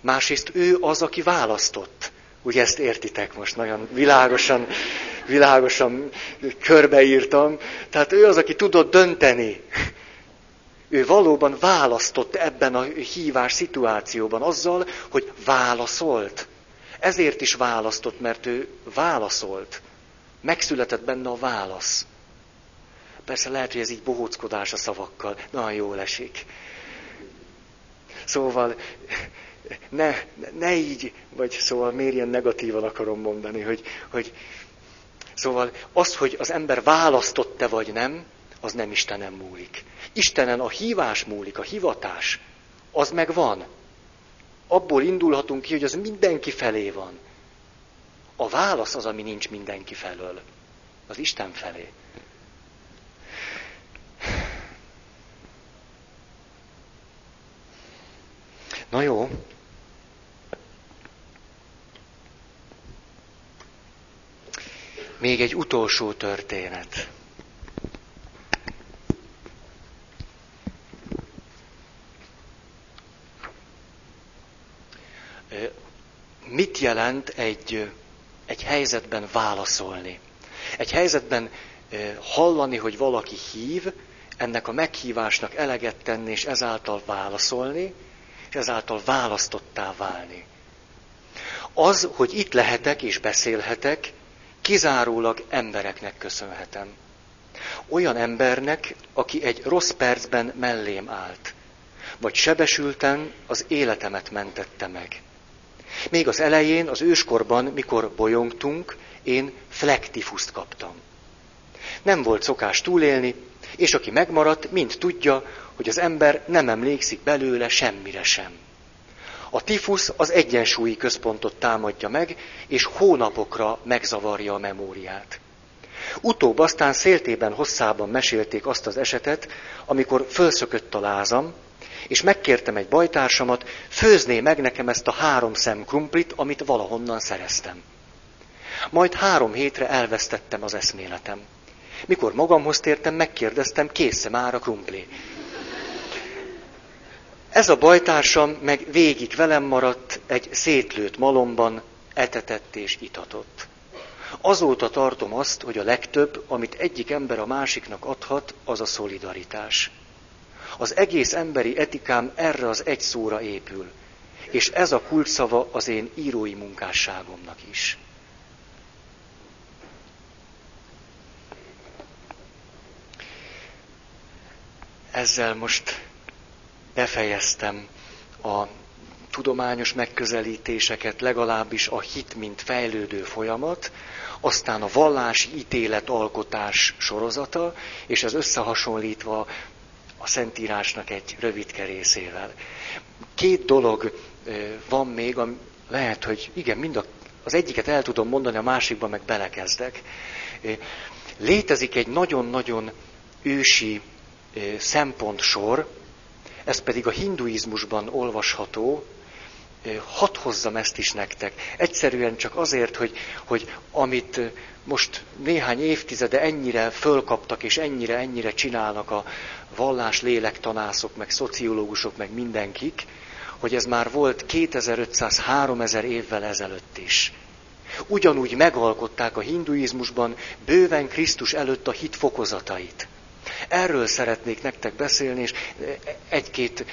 másrészt ő az, aki választott. Ugye ezt értitek most, nagyon világosan, világosan körbeírtam. Tehát ő az, aki tudott dönteni. Ő valóban választott ebben a hívás szituációban azzal, hogy válaszolt. Ezért is választott, mert ő válaszolt. Megszületett benne a válasz. Persze lehet, hogy ez így bohóckodás a szavakkal. Nagyon jól esik. Szóval ne, ne így, vagy szóval miért ilyen negatívan akarom mondani, hogy, hogy szóval az, hogy az ember választott-e vagy nem, az nem Istenem múlik. Istenen a hívás múlik, a hivatás, az meg van. Abból indulhatunk ki, hogy az mindenki felé van. A válasz az, ami nincs mindenki felől. Az Isten felé. Na jó. Még egy utolsó történet. Mit jelent egy, egy helyzetben válaszolni? Egy helyzetben hallani, hogy valaki hív, ennek a meghívásnak eleget tenni, és ezáltal válaszolni, és ezáltal választottá válni. Az, hogy itt lehetek és beszélhetek, kizárólag embereknek köszönhetem. Olyan embernek, aki egy rossz percben mellém állt, vagy sebesülten az életemet mentette meg. Még az elején, az őskorban, mikor bolyongtunk, én flektifuszt kaptam. Nem volt szokás túlélni, és aki megmaradt, mind tudja, hogy az ember nem emlékszik belőle semmire sem. A tifusz az egyensúlyi központot támadja meg, és hónapokra megzavarja a memóriát. Utóbb aztán széltében hosszában mesélték azt az esetet, amikor fölszökött a lázam, és megkértem egy bajtársamat, főzné meg nekem ezt a három szem krumplit, amit valahonnan szereztem. Majd három hétre elvesztettem az eszméletem. Mikor magamhoz tértem, megkérdeztem, kész már a krumpli. Ez a bajtársam meg végig velem maradt egy szétlőtt malomban, etetett és itatott. Azóta tartom azt, hogy a legtöbb, amit egyik ember a másiknak adhat, az a szolidaritás. Az egész emberi etikám erre az egy szóra épül, és ez a kulcsszava az én írói munkásságomnak is. Ezzel most befejeztem a tudományos megközelítéseket, legalábbis a hit, mint fejlődő folyamat, aztán a vallási ítéletalkotás sorozata, és ez összehasonlítva a Szentírásnak egy rövidke részével. Két dolog van még, ami lehet, hogy igen, mind a, az egyiket el tudom mondani, a másikban meg belekezdek. Létezik egy nagyon-nagyon ősi szempontsor, ez pedig a hinduizmusban olvasható, hadd hozzam ezt is nektek. Egyszerűen csak azért, hogy, hogy amit most néhány évtizede ennyire fölkaptak, és ennyire, ennyire csinálnak a vallás lélektanászok, meg szociológusok, meg mindenkik, hogy ez már volt 2500-3000 évvel ezelőtt is. Ugyanúgy megalkották a hinduizmusban bőven Krisztus előtt a hit fokozatait. Erről szeretnék nektek beszélni, és egy-két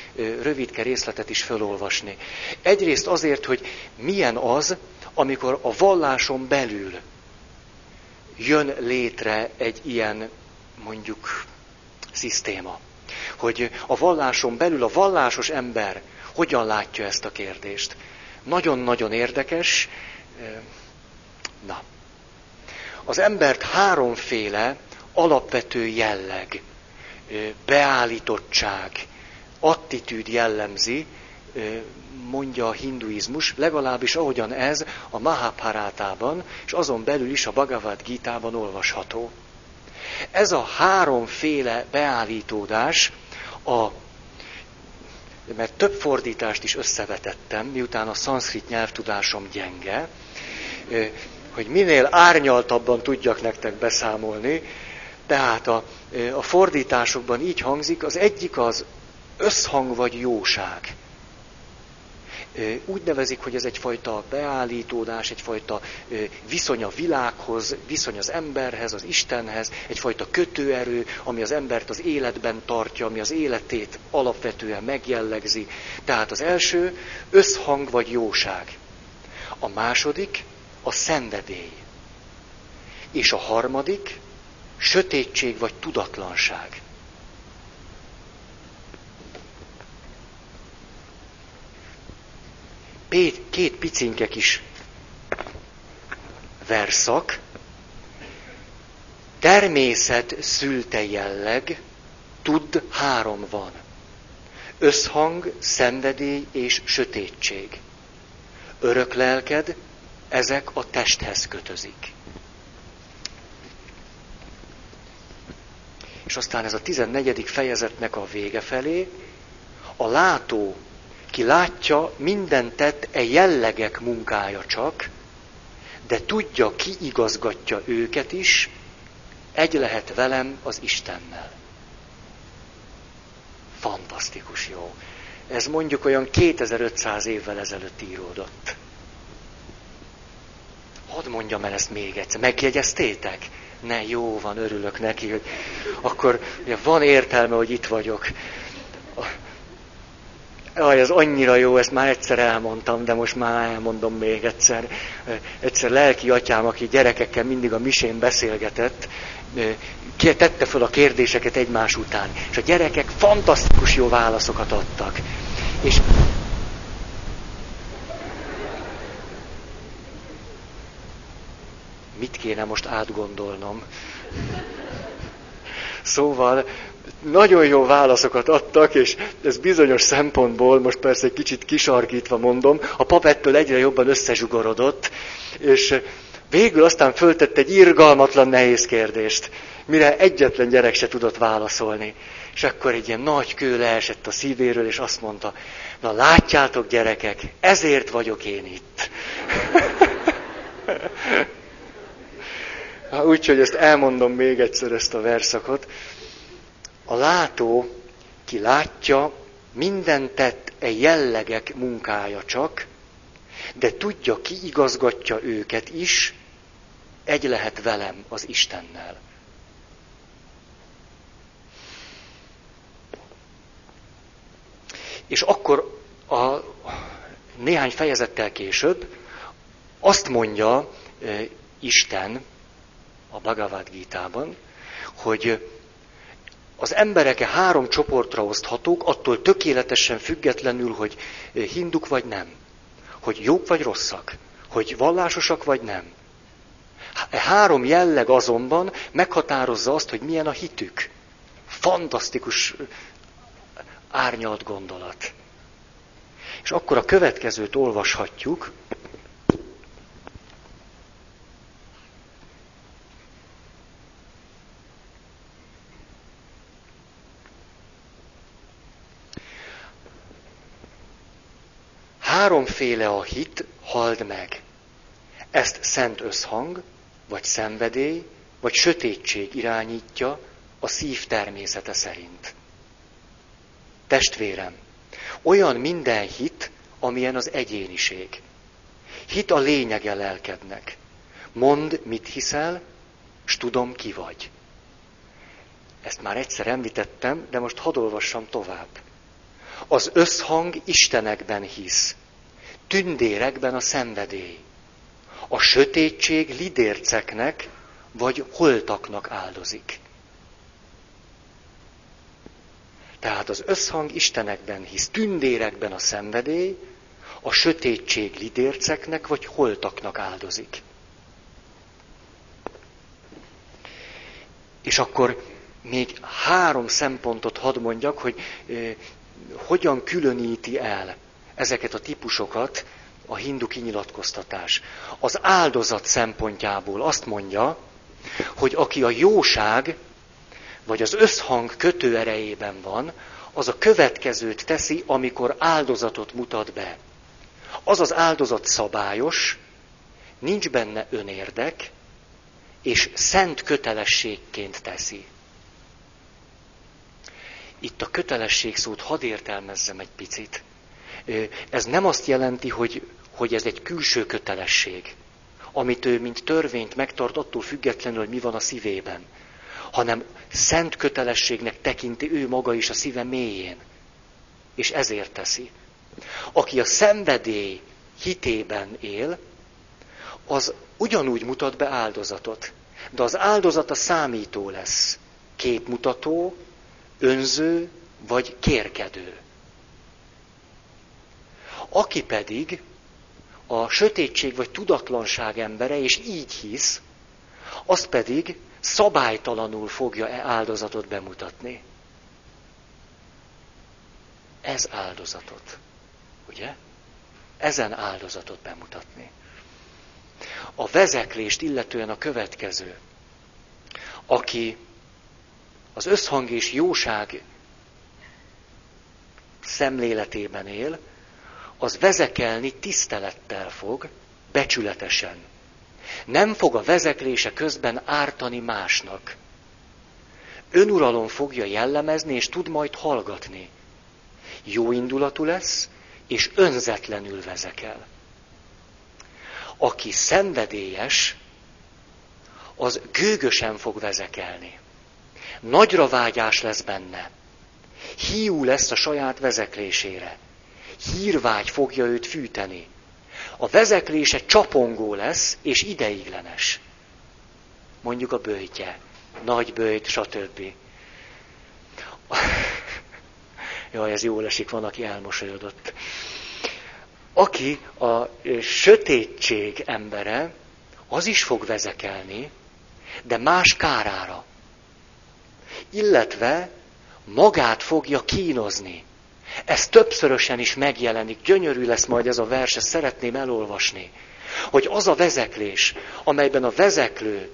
rövidke részletet is felolvasni. Egyrészt azért, hogy milyen az, amikor a valláson belül jön létre egy ilyen mondjuk szisztéma. Hogy a valláson belül a vallásos ember hogyan látja ezt a kérdést. Nagyon-nagyon érdekes. Na. Az embert háromféle alapvető jelleg, beállítottság, attitűd jellemzi, mondja a hinduizmus, legalábbis ahogyan ez a Mahabharátában, és azon belül is a Bhagavad Gita-ban olvasható. Ez a háromféle beállítódás, a, mert több fordítást is összevetettem, miután a szanszkrit nyelvtudásom gyenge, hogy minél árnyaltabban tudjak nektek beszámolni, tehát a, a fordításokban így hangzik, az egyik az összhang vagy jóság úgy nevezik, hogy ez egyfajta beállítódás, egyfajta viszony a világhoz, viszony az emberhez, az Istenhez, egyfajta kötőerő, ami az embert az életben tartja, ami az életét alapvetően megjellegzi. Tehát az első összhang vagy jóság. A második a szenvedély. És a harmadik sötétség vagy tudatlanság. két picinke kis verszak, természet szülte jelleg, tud három van. Összhang, szenvedély és sötétség. Örök lelked, ezek a testhez kötözik. És aztán ez a 14. fejezetnek a vége felé, a látó ki látja, minden tett e jellegek munkája csak, de tudja, ki igazgatja őket is, egy lehet velem az Istennel. Fantasztikus jó. Ez mondjuk olyan 2500 évvel ezelőtt íródott. Hadd mondjam el ezt még egyszer. Megjegyeztétek? Ne, jó van, örülök neki, hogy akkor ugye, van értelme, hogy itt vagyok. Aj, ez annyira jó, ezt már egyszer elmondtam, de most már elmondom még egyszer. Egyszer lelki atyám, aki gyerekekkel mindig a misén beszélgetett, tette fel a kérdéseket egymás után. És a gyerekek fantasztikus jó válaszokat adtak. És mit kéne most átgondolnom? Szóval nagyon jó válaszokat adtak, és ez bizonyos szempontból, most persze egy kicsit kisarkítva mondom, a pap ettől egyre jobban összezsugorodott, és végül aztán föltett egy irgalmatlan nehéz kérdést, mire egyetlen gyerek se tudott válaszolni. És akkor egy ilyen nagy kő leesett a szívéről, és azt mondta, na látjátok gyerekek, ezért vagyok én itt. Úgyhogy ezt elmondom még egyszer ezt a verszakot. A látó, ki látja, minden tett e jellegek munkája csak, de tudja, ki igazgatja őket is, egy lehet velem az Istennel. És akkor a néhány fejezettel később azt mondja e, Isten a Bhagavad Gita-ban, hogy az emberek három csoportra oszthatók, attól tökéletesen függetlenül, hogy hinduk vagy nem. Hogy jók vagy rosszak. Hogy vallásosak vagy nem. E három jelleg azonban meghatározza azt, hogy milyen a hitük. Fantasztikus árnyalt gondolat. És akkor a következőt olvashatjuk, Háromféle a hit, hald meg. Ezt szent összhang, vagy szenvedély, vagy sötétség irányítja a szív természete szerint. Testvérem, olyan minden hit, amilyen az egyéniség. Hit a lényege lelkednek. Mondd, mit hiszel, s tudom, ki vagy. Ezt már egyszer említettem, de most hadd olvassam tovább. Az összhang Istenekben hisz tündérekben a szenvedély. A sötétség lidérceknek vagy holtaknak áldozik. Tehát az összhang Istenekben hisz, tündérekben a szenvedély, a sötétség lidérceknek vagy holtaknak áldozik. És akkor még három szempontot hadd mondjak, hogy eh, hogyan különíti el ezeket a típusokat a hindu kinyilatkoztatás. Az áldozat szempontjából azt mondja, hogy aki a jóság vagy az összhang kötőerejében van, az a következőt teszi, amikor áldozatot mutat be. Az az áldozat szabályos, nincs benne önérdek, és szent kötelességként teszi. Itt a kötelesség szót hadd értelmezzem egy picit. Ez nem azt jelenti, hogy, hogy ez egy külső kötelesség, amit ő mint törvényt megtart attól függetlenül, hogy mi van a szívében, hanem szent kötelességnek tekinti ő maga is a szíve mélyén. És ezért teszi. Aki a szenvedély hitében él, az ugyanúgy mutat be áldozatot. De az áldozata számító lesz. Képmutató, önző vagy kérkedő. Aki pedig a sötétség vagy tudatlanság embere, és így hisz, az pedig szabálytalanul fogja e áldozatot bemutatni. Ez áldozatot. Ugye? Ezen áldozatot bemutatni. A vezeklést illetően a következő. Aki az összhang és jóság szemléletében él, az vezekelni tisztelettel fog, becsületesen. Nem fog a vezeklése közben ártani másnak. Önuralom fogja jellemezni, és tud majd hallgatni. Jó indulatú lesz, és önzetlenül vezekel. Aki szenvedélyes, az gőgösen fog vezekelni. Nagyra vágyás lesz benne. Hiú lesz a saját vezeklésére. Hírvágy fogja őt fűteni. A vezeklése csapongó lesz, és ideiglenes. Mondjuk a bőjtje, nagy bőjt, stb. Jaj, ez jól esik, van, aki elmosolyodott. Aki a sötétség embere, az is fog vezekelni, de más kárára. Illetve magát fogja kínozni. Ez többszörösen is megjelenik, gyönyörű lesz majd ez a vers, ezt szeretném elolvasni. Hogy az a vezeklés, amelyben a vezeklő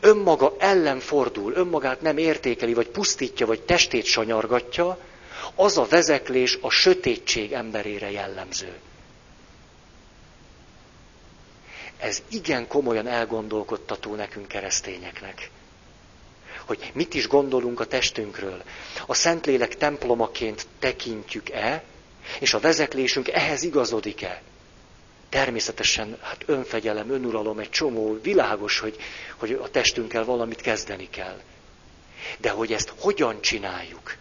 önmaga ellen fordul, önmagát nem értékeli, vagy pusztítja, vagy testét sanyargatja, az a vezeklés a sötétség emberére jellemző. Ez igen komolyan elgondolkodtató nekünk keresztényeknek hogy mit is gondolunk a testünkről. A Szentlélek templomaként tekintjük-e, és a vezeklésünk ehhez igazodik-e? Természetesen, hát önfegyelem, önuralom, egy csomó, világos, hogy, hogy a testünkkel valamit kezdeni kell. De hogy ezt hogyan csináljuk,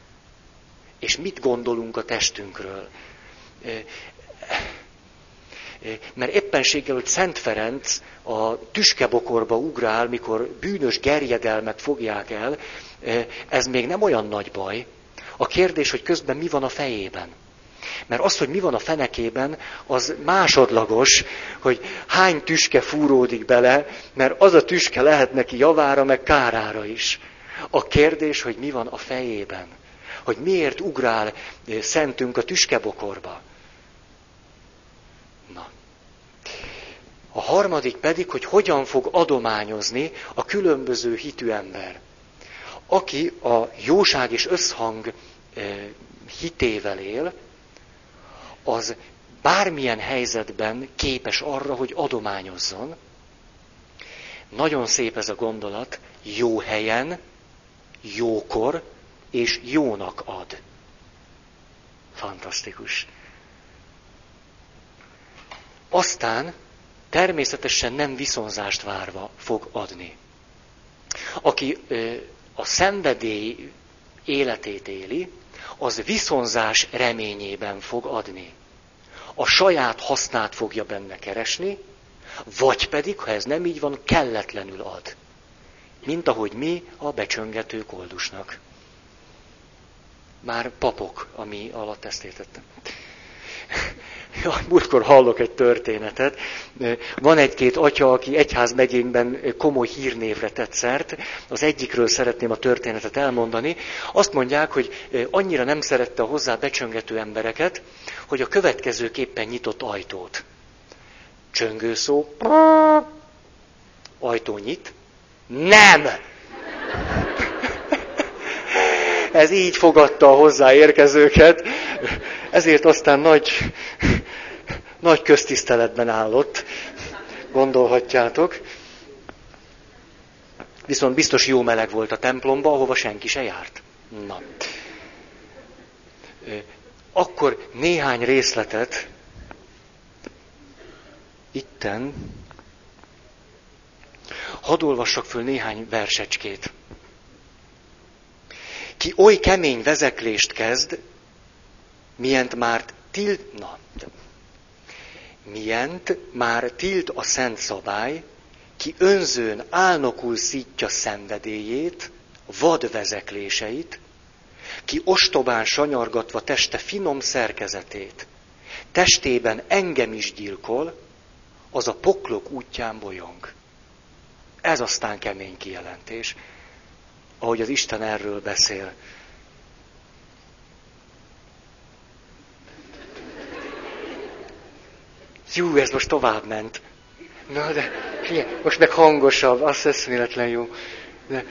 és mit gondolunk a testünkről. Mert éppenséggel, hogy Szent Ferenc a tüskebokorba ugrál, mikor bűnös gerjedelmet fogják el, ez még nem olyan nagy baj. A kérdés, hogy közben mi van a fejében. Mert az, hogy mi van a fenekében, az másodlagos, hogy hány tüske fúródik bele, mert az a tüske lehet neki javára, meg kárára is. A kérdés, hogy mi van a fejében. Hogy miért ugrál szentünk a tüskebokorba. A harmadik pedig, hogy hogyan fog adományozni a különböző hitű ember. Aki a jóság és összhang eh, hitével él, az bármilyen helyzetben képes arra, hogy adományozzon. Nagyon szép ez a gondolat, jó helyen, jókor és jónak ad. Fantasztikus. Aztán természetesen nem viszonzást várva fog adni. Aki a szenvedély életét éli, az viszonzás reményében fog adni. A saját hasznát fogja benne keresni, vagy pedig, ha ez nem így van, kelletlenül ad. Mint ahogy mi a becsöngető koldusnak. már papok, ami alatt ezt értettem. Ja, múltkor hallok egy történetet. Van egy-két atya, aki egyház megyénkben komoly hírnévre tett szert. Az egyikről szeretném a történetet elmondani. Azt mondják, hogy annyira nem szerette a hozzá becsöngető embereket, hogy a következőképpen nyitott ajtót. Csöngőszó. Ajtó nyit. Nem! Ez így fogadta a hozzáérkezőket, ezért aztán nagy, nagy köztiszteletben állott, gondolhatjátok. Viszont biztos jó meleg volt a templomba, ahova senki se járt. Na. Akkor néhány részletet itten hadd olvassak föl néhány versecskét. Ki oly kemény vezeklést kezd, milyent már tilt, milyent már tilt a szent szabály, ki önzőn álnokul szítja szenvedélyét, vad vezekléseit, ki ostobán sanyargatva teste finom szerkezetét, testében engem is gyilkol, az a poklok útján bolyong. Ez aztán kemény kijelentés ahogy az Isten erről beszél. Jú, ez most tovább ment. Na, de most meg hangosabb, az eszméletlen jó. De,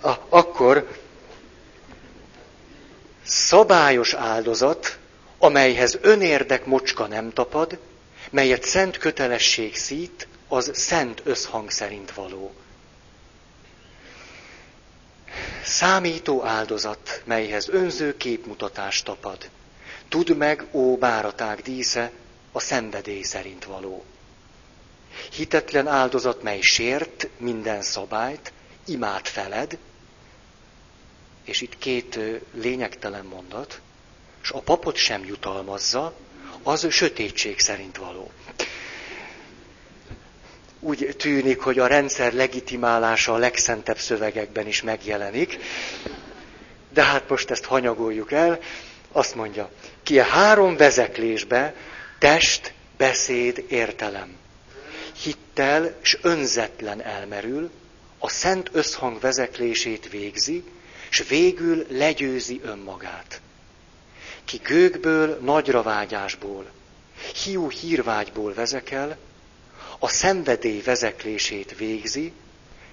a, akkor szabályos áldozat, amelyhez önérdek mocska nem tapad, melyet szent kötelesség szít, az szent összhang szerint való. Számító áldozat, melyhez önző képmutatást tapad. Tudd meg, ó báraták dísze, a szenvedély szerint való. Hitetlen áldozat, mely sért minden szabályt, imád feled, és itt két lényegtelen mondat, és a papot sem jutalmazza, az sötétség szerint való úgy tűnik, hogy a rendszer legitimálása a legszentebb szövegekben is megjelenik. De hát most ezt hanyagoljuk el. Azt mondja, ki a három vezeklésbe test, beszéd, értelem. Hittel és önzetlen elmerül, a szent összhang vezeklését végzi, és végül legyőzi önmagát. Ki gőgből, nagyra vágyásból, hiú hírvágyból vezekel, a szenvedély vezeklését végzi,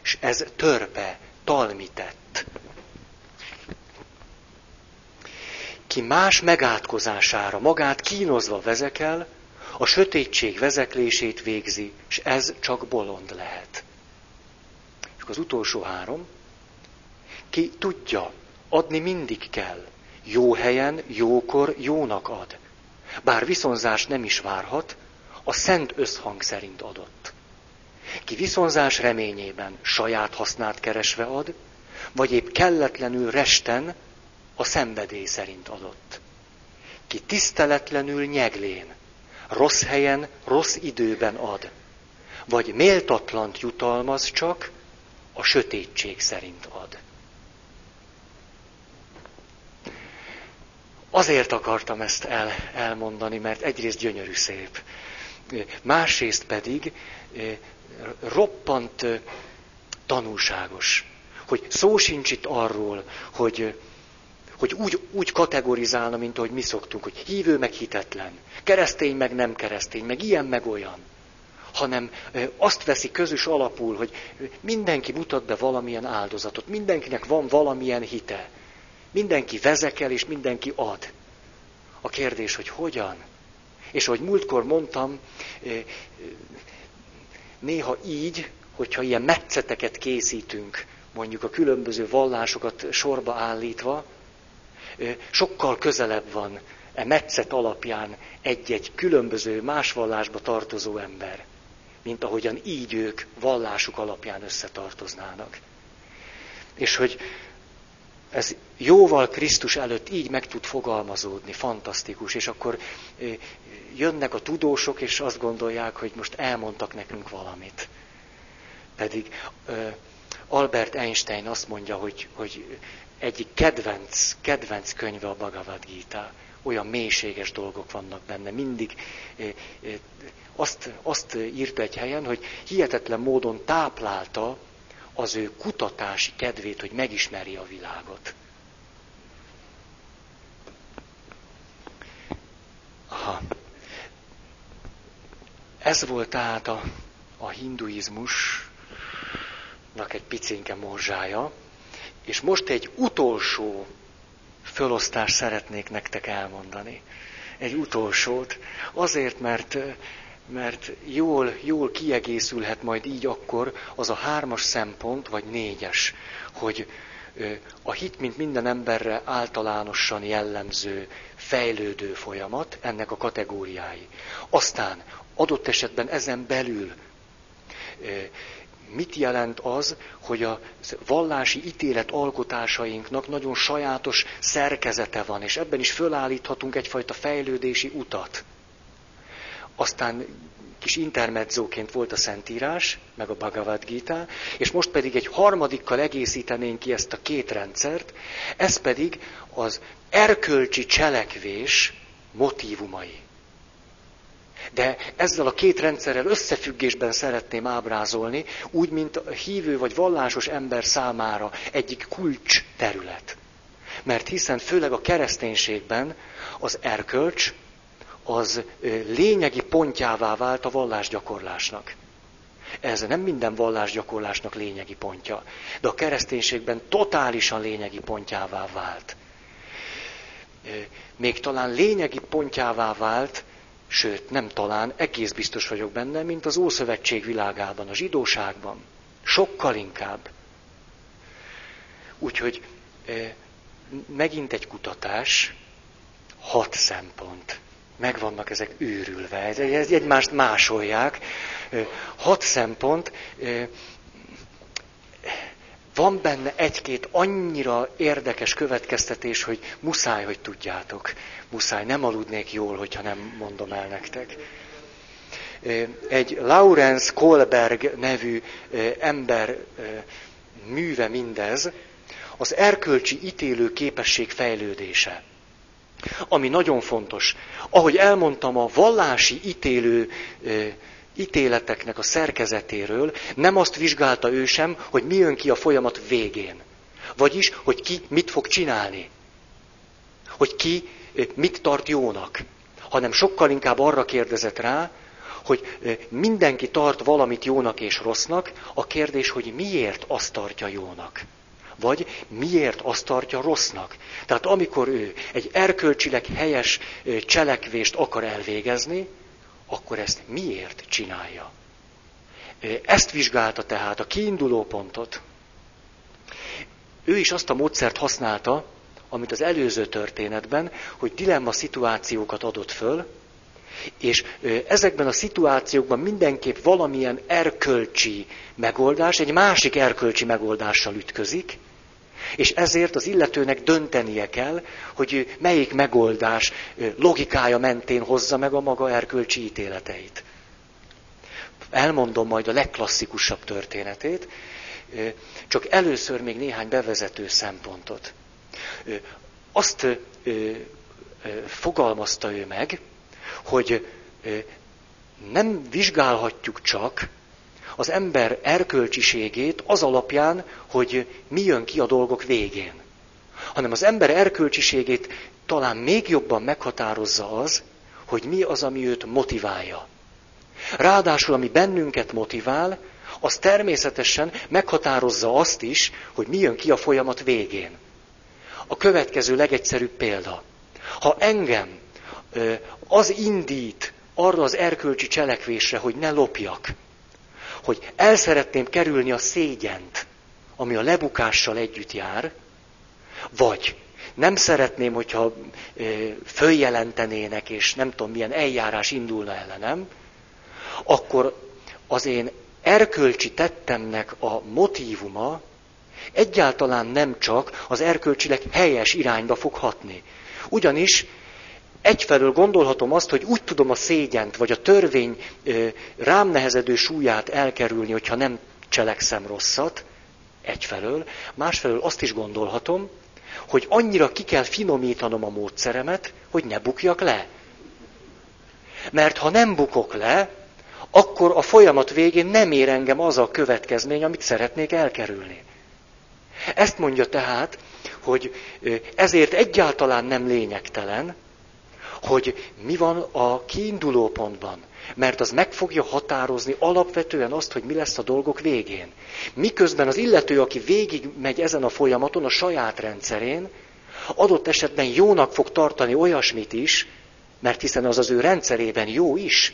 és ez törpe, talmitett. Ki más megátkozására magát kínozva vezekel, a sötétség vezeklését végzi, és ez csak bolond lehet. És az utolsó három, ki tudja, adni mindig kell, jó helyen, jókor, jónak ad. Bár viszonzás nem is várhat, a szent összhang szerint adott. Ki viszonzás reményében saját hasznát keresve ad, vagy épp kelletlenül resten a szenvedély szerint adott. Ki tiszteletlenül nyeglén, rossz helyen, rossz időben ad, vagy méltatlant jutalmaz csak, a sötétség szerint ad. Azért akartam ezt el, elmondani, mert egyrészt gyönyörű szép másrészt pedig eh, roppant eh, tanulságos. Hogy szó sincs itt arról, hogy, hogy úgy, úgy kategorizálna, mint ahogy mi szoktunk, hogy hívő meg hitetlen, keresztény meg nem keresztény, meg ilyen meg olyan. Hanem azt veszi közös alapul, hogy mindenki mutat be valamilyen áldozatot, mindenkinek van valamilyen hite. Mindenki vezekel, és mindenki ad. A kérdés, hogy hogyan? És ahogy múltkor mondtam, néha így, hogyha ilyen metszeteket készítünk, mondjuk a különböző vallásokat sorba állítva, sokkal közelebb van e metszet alapján egy-egy különböző más vallásba tartozó ember, mint ahogyan így ők vallásuk alapján összetartoznának. És hogy ez jóval Krisztus előtt így meg tud fogalmazódni, fantasztikus, és akkor jönnek a tudósok, és azt gondolják, hogy most elmondtak nekünk valamit. Pedig Albert Einstein azt mondja, hogy, hogy egyik kedvenc, kedvenc könyve a Bhagavad Gita. Olyan mélységes dolgok vannak benne. Mindig azt, azt írta egy helyen, hogy hihetetlen módon táplálta az ő kutatási kedvét, hogy megismerje a világot. Aha. Ez volt tehát a, a hinduizmusnak egy picinke morzsája, és most egy utolsó fölosztást szeretnék nektek elmondani. Egy utolsót, azért, mert, mert jól, jól kiegészülhet majd így akkor az a hármas szempont, vagy négyes, hogy a hit, mint minden emberre általánosan jellemző, fejlődő folyamat, ennek a kategóriái. Aztán adott esetben ezen belül mit jelent az, hogy a vallási ítélet alkotásainknak nagyon sajátos szerkezete van, és ebben is fölállíthatunk egyfajta fejlődési utat. Aztán kis intermedzóként volt a Szentírás, meg a Bhagavad Gita, és most pedig egy harmadikkal egészítenénk ki ezt a két rendszert, ez pedig az erkölcsi cselekvés motívumai. De ezzel a két rendszerrel összefüggésben szeretném ábrázolni, úgy, mint a hívő vagy vallásos ember számára egyik kulcs terület. Mert hiszen főleg a kereszténységben az erkölcs az lényegi pontjává vált a vallásgyakorlásnak. Ez nem minden vallásgyakorlásnak lényegi pontja, de a kereszténységben totálisan lényegi pontjává vált. Még talán lényegi pontjává vált Sőt, nem talán, egész biztos vagyok benne, mint az Ószövetség világában, a zsidóságban. Sokkal inkább. Úgyhogy megint egy kutatás, hat szempont. Meg vannak ezek őrülve, egymást másolják. Hat szempont, van benne egy-két annyira érdekes következtetés, hogy muszáj, hogy tudjátok. Muszáj, nem aludnék jól, hogyha nem mondom el nektek. Egy Lawrence Kohlberg nevű ember műve mindez, az erkölcsi ítélő képesség fejlődése. Ami nagyon fontos. Ahogy elmondtam, a vallási ítélő ítéleteknek a szerkezetéről nem azt vizsgálta ő sem, hogy mi jön ki a folyamat végén. Vagyis, hogy ki mit fog csinálni. Hogy ki mit tart jónak. Hanem sokkal inkább arra kérdezett rá, hogy mindenki tart valamit jónak és rossznak, a kérdés, hogy miért azt tartja jónak. Vagy miért azt tartja rossznak. Tehát amikor ő egy erkölcsileg helyes cselekvést akar elvégezni, akkor ezt miért csinálja? Ezt vizsgálta tehát a kiinduló pontot. Ő is azt a módszert használta, amit az előző történetben, hogy dilemma szituációkat adott föl, és ezekben a szituációkban mindenképp valamilyen erkölcsi megoldás, egy másik erkölcsi megoldással ütközik, és ezért az illetőnek döntenie kell, hogy melyik megoldás logikája mentén hozza meg a maga erkölcsi ítéleteit. Elmondom majd a legklasszikusabb történetét, csak először még néhány bevezető szempontot. Azt fogalmazta ő meg, hogy nem vizsgálhatjuk csak az ember erkölcsiségét az alapján, hogy mi jön ki a dolgok végén. Hanem az ember erkölcsiségét talán még jobban meghatározza az, hogy mi az, ami őt motiválja. Ráadásul, ami bennünket motivál, az természetesen meghatározza azt is, hogy mi jön ki a folyamat végén. A következő legegyszerűbb példa. Ha engem az indít arra az erkölcsi cselekvésre, hogy ne lopjak, hogy el szeretném kerülni a szégyent, ami a lebukással együtt jár, vagy nem szeretném, hogyha följelentenének, és nem tudom, milyen eljárás indulna ellenem, akkor az én erkölcsi tettemnek a motívuma egyáltalán nem csak az erkölcsileg helyes irányba fog hatni. Ugyanis egyfelől gondolhatom azt, hogy úgy tudom a szégyent, vagy a törvény rám nehezedő súlyát elkerülni, hogyha nem cselekszem rosszat, egyfelől. Másfelől azt is gondolhatom, hogy annyira ki kell finomítanom a módszeremet, hogy ne bukjak le. Mert ha nem bukok le, akkor a folyamat végén nem ér engem az a következmény, amit szeretnék elkerülni. Ezt mondja tehát, hogy ezért egyáltalán nem lényegtelen, hogy mi van a kiinduló pontban. Mert az meg fogja határozni alapvetően azt, hogy mi lesz a dolgok végén. Miközben az illető, aki végig megy ezen a folyamaton, a saját rendszerén, adott esetben jónak fog tartani olyasmit is, mert hiszen az az ő rendszerében jó is,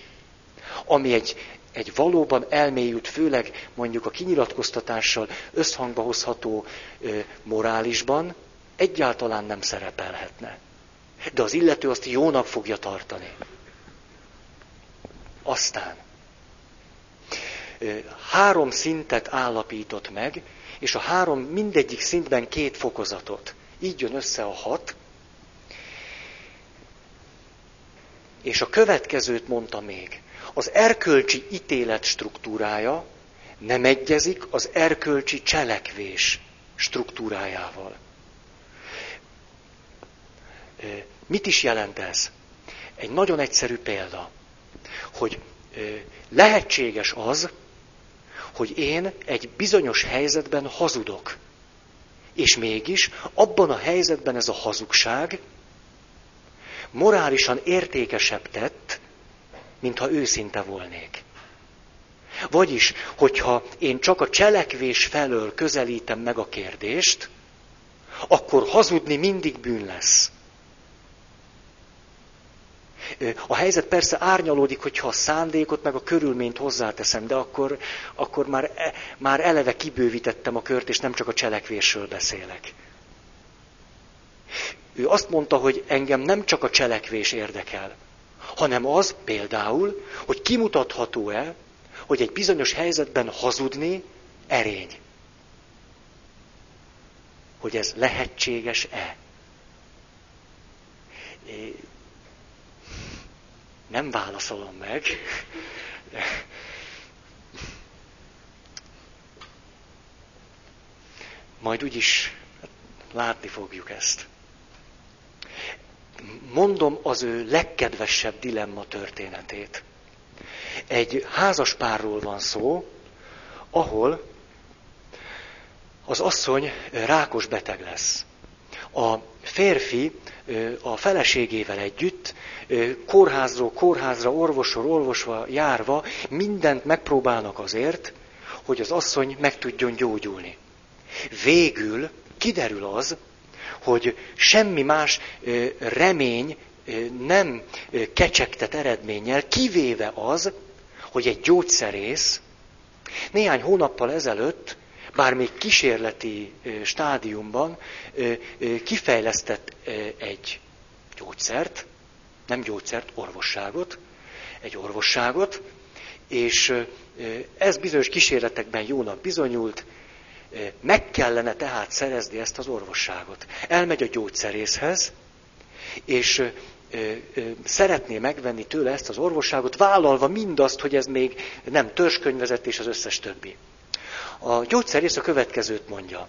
ami egy, egy valóban elmélyült, főleg mondjuk a kinyilatkoztatással összhangba hozható ö, morálisban, egyáltalán nem szerepelhetne. De az illető azt jónak fogja tartani. Aztán három szintet állapított meg, és a három mindegyik szintben két fokozatot. Így jön össze a hat. És a következőt mondta még. Az erkölcsi ítélet struktúrája nem egyezik az erkölcsi cselekvés struktúrájával. Mit is jelent ez? Egy nagyon egyszerű példa, hogy lehetséges az, hogy én egy bizonyos helyzetben hazudok. És mégis abban a helyzetben ez a hazugság morálisan értékesebb tett, mintha őszinte volnék. Vagyis, hogyha én csak a cselekvés felől közelítem meg a kérdést, akkor hazudni mindig bűn lesz. A helyzet persze árnyalódik, hogyha a szándékot meg a körülményt hozzáteszem, de akkor, akkor már, e, már eleve kibővítettem a kört, és nem csak a cselekvésről beszélek. Ő azt mondta, hogy engem nem csak a cselekvés érdekel, hanem az például, hogy kimutatható-e, hogy egy bizonyos helyzetben hazudni erény. Hogy ez lehetséges-e. Nem válaszolom meg. Majd úgyis látni fogjuk ezt. Mondom az ő legkedvesebb dilemma történetét. Egy házas párról van szó, ahol az asszony rákos beteg lesz. A férfi a feleségével együtt kórházról kórházra, orvosról orvosra járva mindent megpróbálnak azért, hogy az asszony meg tudjon gyógyulni. Végül kiderül az, hogy semmi más remény nem kecsegtet eredménnyel, kivéve az, hogy egy gyógyszerész néhány hónappal ezelőtt, bár még kísérleti stádiumban kifejlesztett egy gyógyszert, nem gyógyszert, orvosságot, egy orvosságot, és ez bizonyos kísérletekben jónak bizonyult, meg kellene tehát szerezni ezt az orvosságot. Elmegy a gyógyszerészhez, és szeretné megvenni tőle ezt az orvosságot, vállalva mindazt, hogy ez még nem törzskönyvezetés, az összes többi. A gyógyszerész a következőt mondja.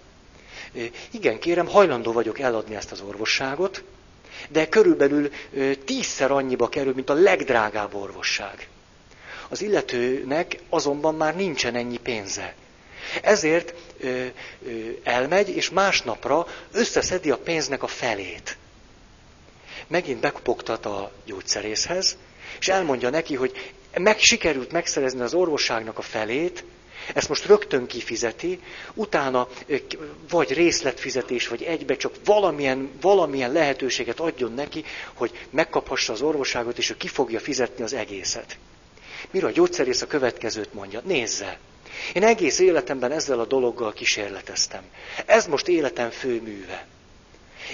Igen, kérem, hajlandó vagyok eladni ezt az orvosságot, de körülbelül tízszer annyiba kerül, mint a legdrágább orvosság. Az illetőnek azonban már nincsen ennyi pénze. Ezért ö, ö, elmegy, és másnapra összeszedi a pénznek a felét. Megint bekopogtat a gyógyszerészhez, és elmondja neki, hogy meg sikerült megszerezni az orvosságnak a felét, ezt most rögtön kifizeti, utána vagy részletfizetés, vagy egybe csak valamilyen, valamilyen lehetőséget adjon neki, hogy megkaphassa az orvosságot, és ő ki fogja fizetni az egészet. Mire a gyógyszerész a következőt mondja? Nézze! Én egész életemben ezzel a dologgal kísérleteztem. Ez most életem fő műve.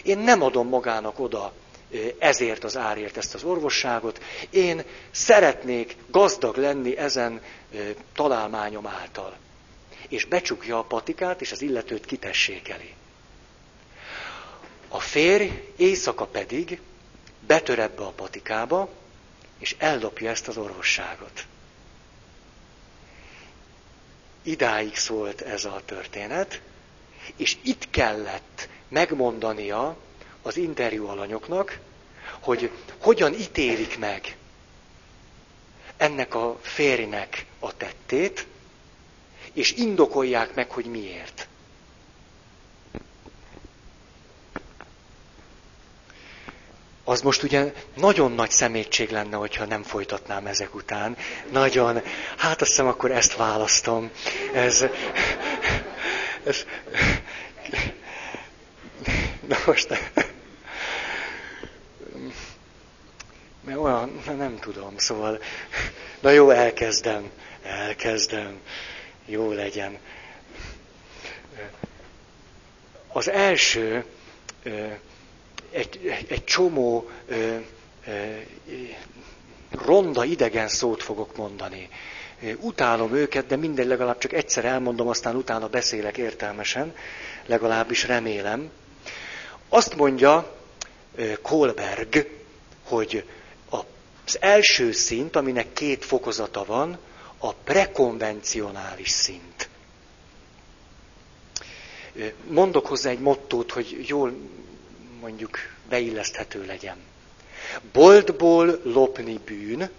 Én nem adom magának oda ezért az árért ezt az orvosságot. Én szeretnék gazdag lenni ezen találmányom által. És becsukja a patikát, és az illetőt kitessékeli. A férj éjszaka pedig betör ebbe a patikába, és eldobja ezt az orvosságot. Idáig szólt ez a történet, és itt kellett megmondania az interjú alanyoknak, hogy hogyan ítélik meg ennek a férjnek a tettét, és indokolják meg, hogy miért. Az most ugye nagyon nagy szemétség lenne, hogyha nem folytatnám ezek után. Nagyon. Hát azt hiszem, akkor ezt választom. Ez, ez, na most, mert olyan, nem tudom, szóval, na jó, elkezdem, elkezdem, jó legyen. Az első, egy, egy csomó ronda idegen szót fogok mondani. Utálom őket, de mindegy, legalább csak egyszer elmondom, aztán utána beszélek értelmesen, legalábbis remélem. Azt mondja Kolberg, hogy az első szint, aminek két fokozata van, a prekonvencionális szint. Mondok hozzá egy mottót, hogy jól mondjuk beilleszthető legyen. Boltból lopni bűn,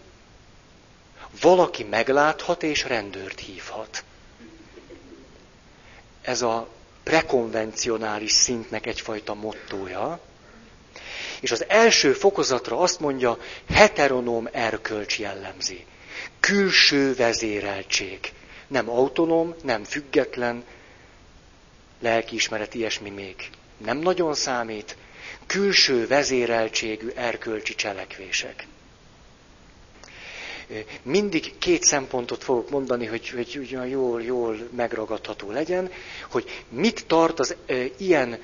valaki megláthat és rendőrt hívhat. Ez a prekonvencionális szintnek egyfajta mottója. És az első fokozatra azt mondja, heteronóm erkölcs jellemzi. Külső vezéreltség. Nem autonóm, nem független, lelkiismeret, ilyesmi még nem nagyon számít, külső vezéreltségű erkölcsi cselekvések. Mindig két szempontot fogok mondani, hogy, hogy ugyan jól, jól megragadható legyen, hogy mit tart az e, ilyen e,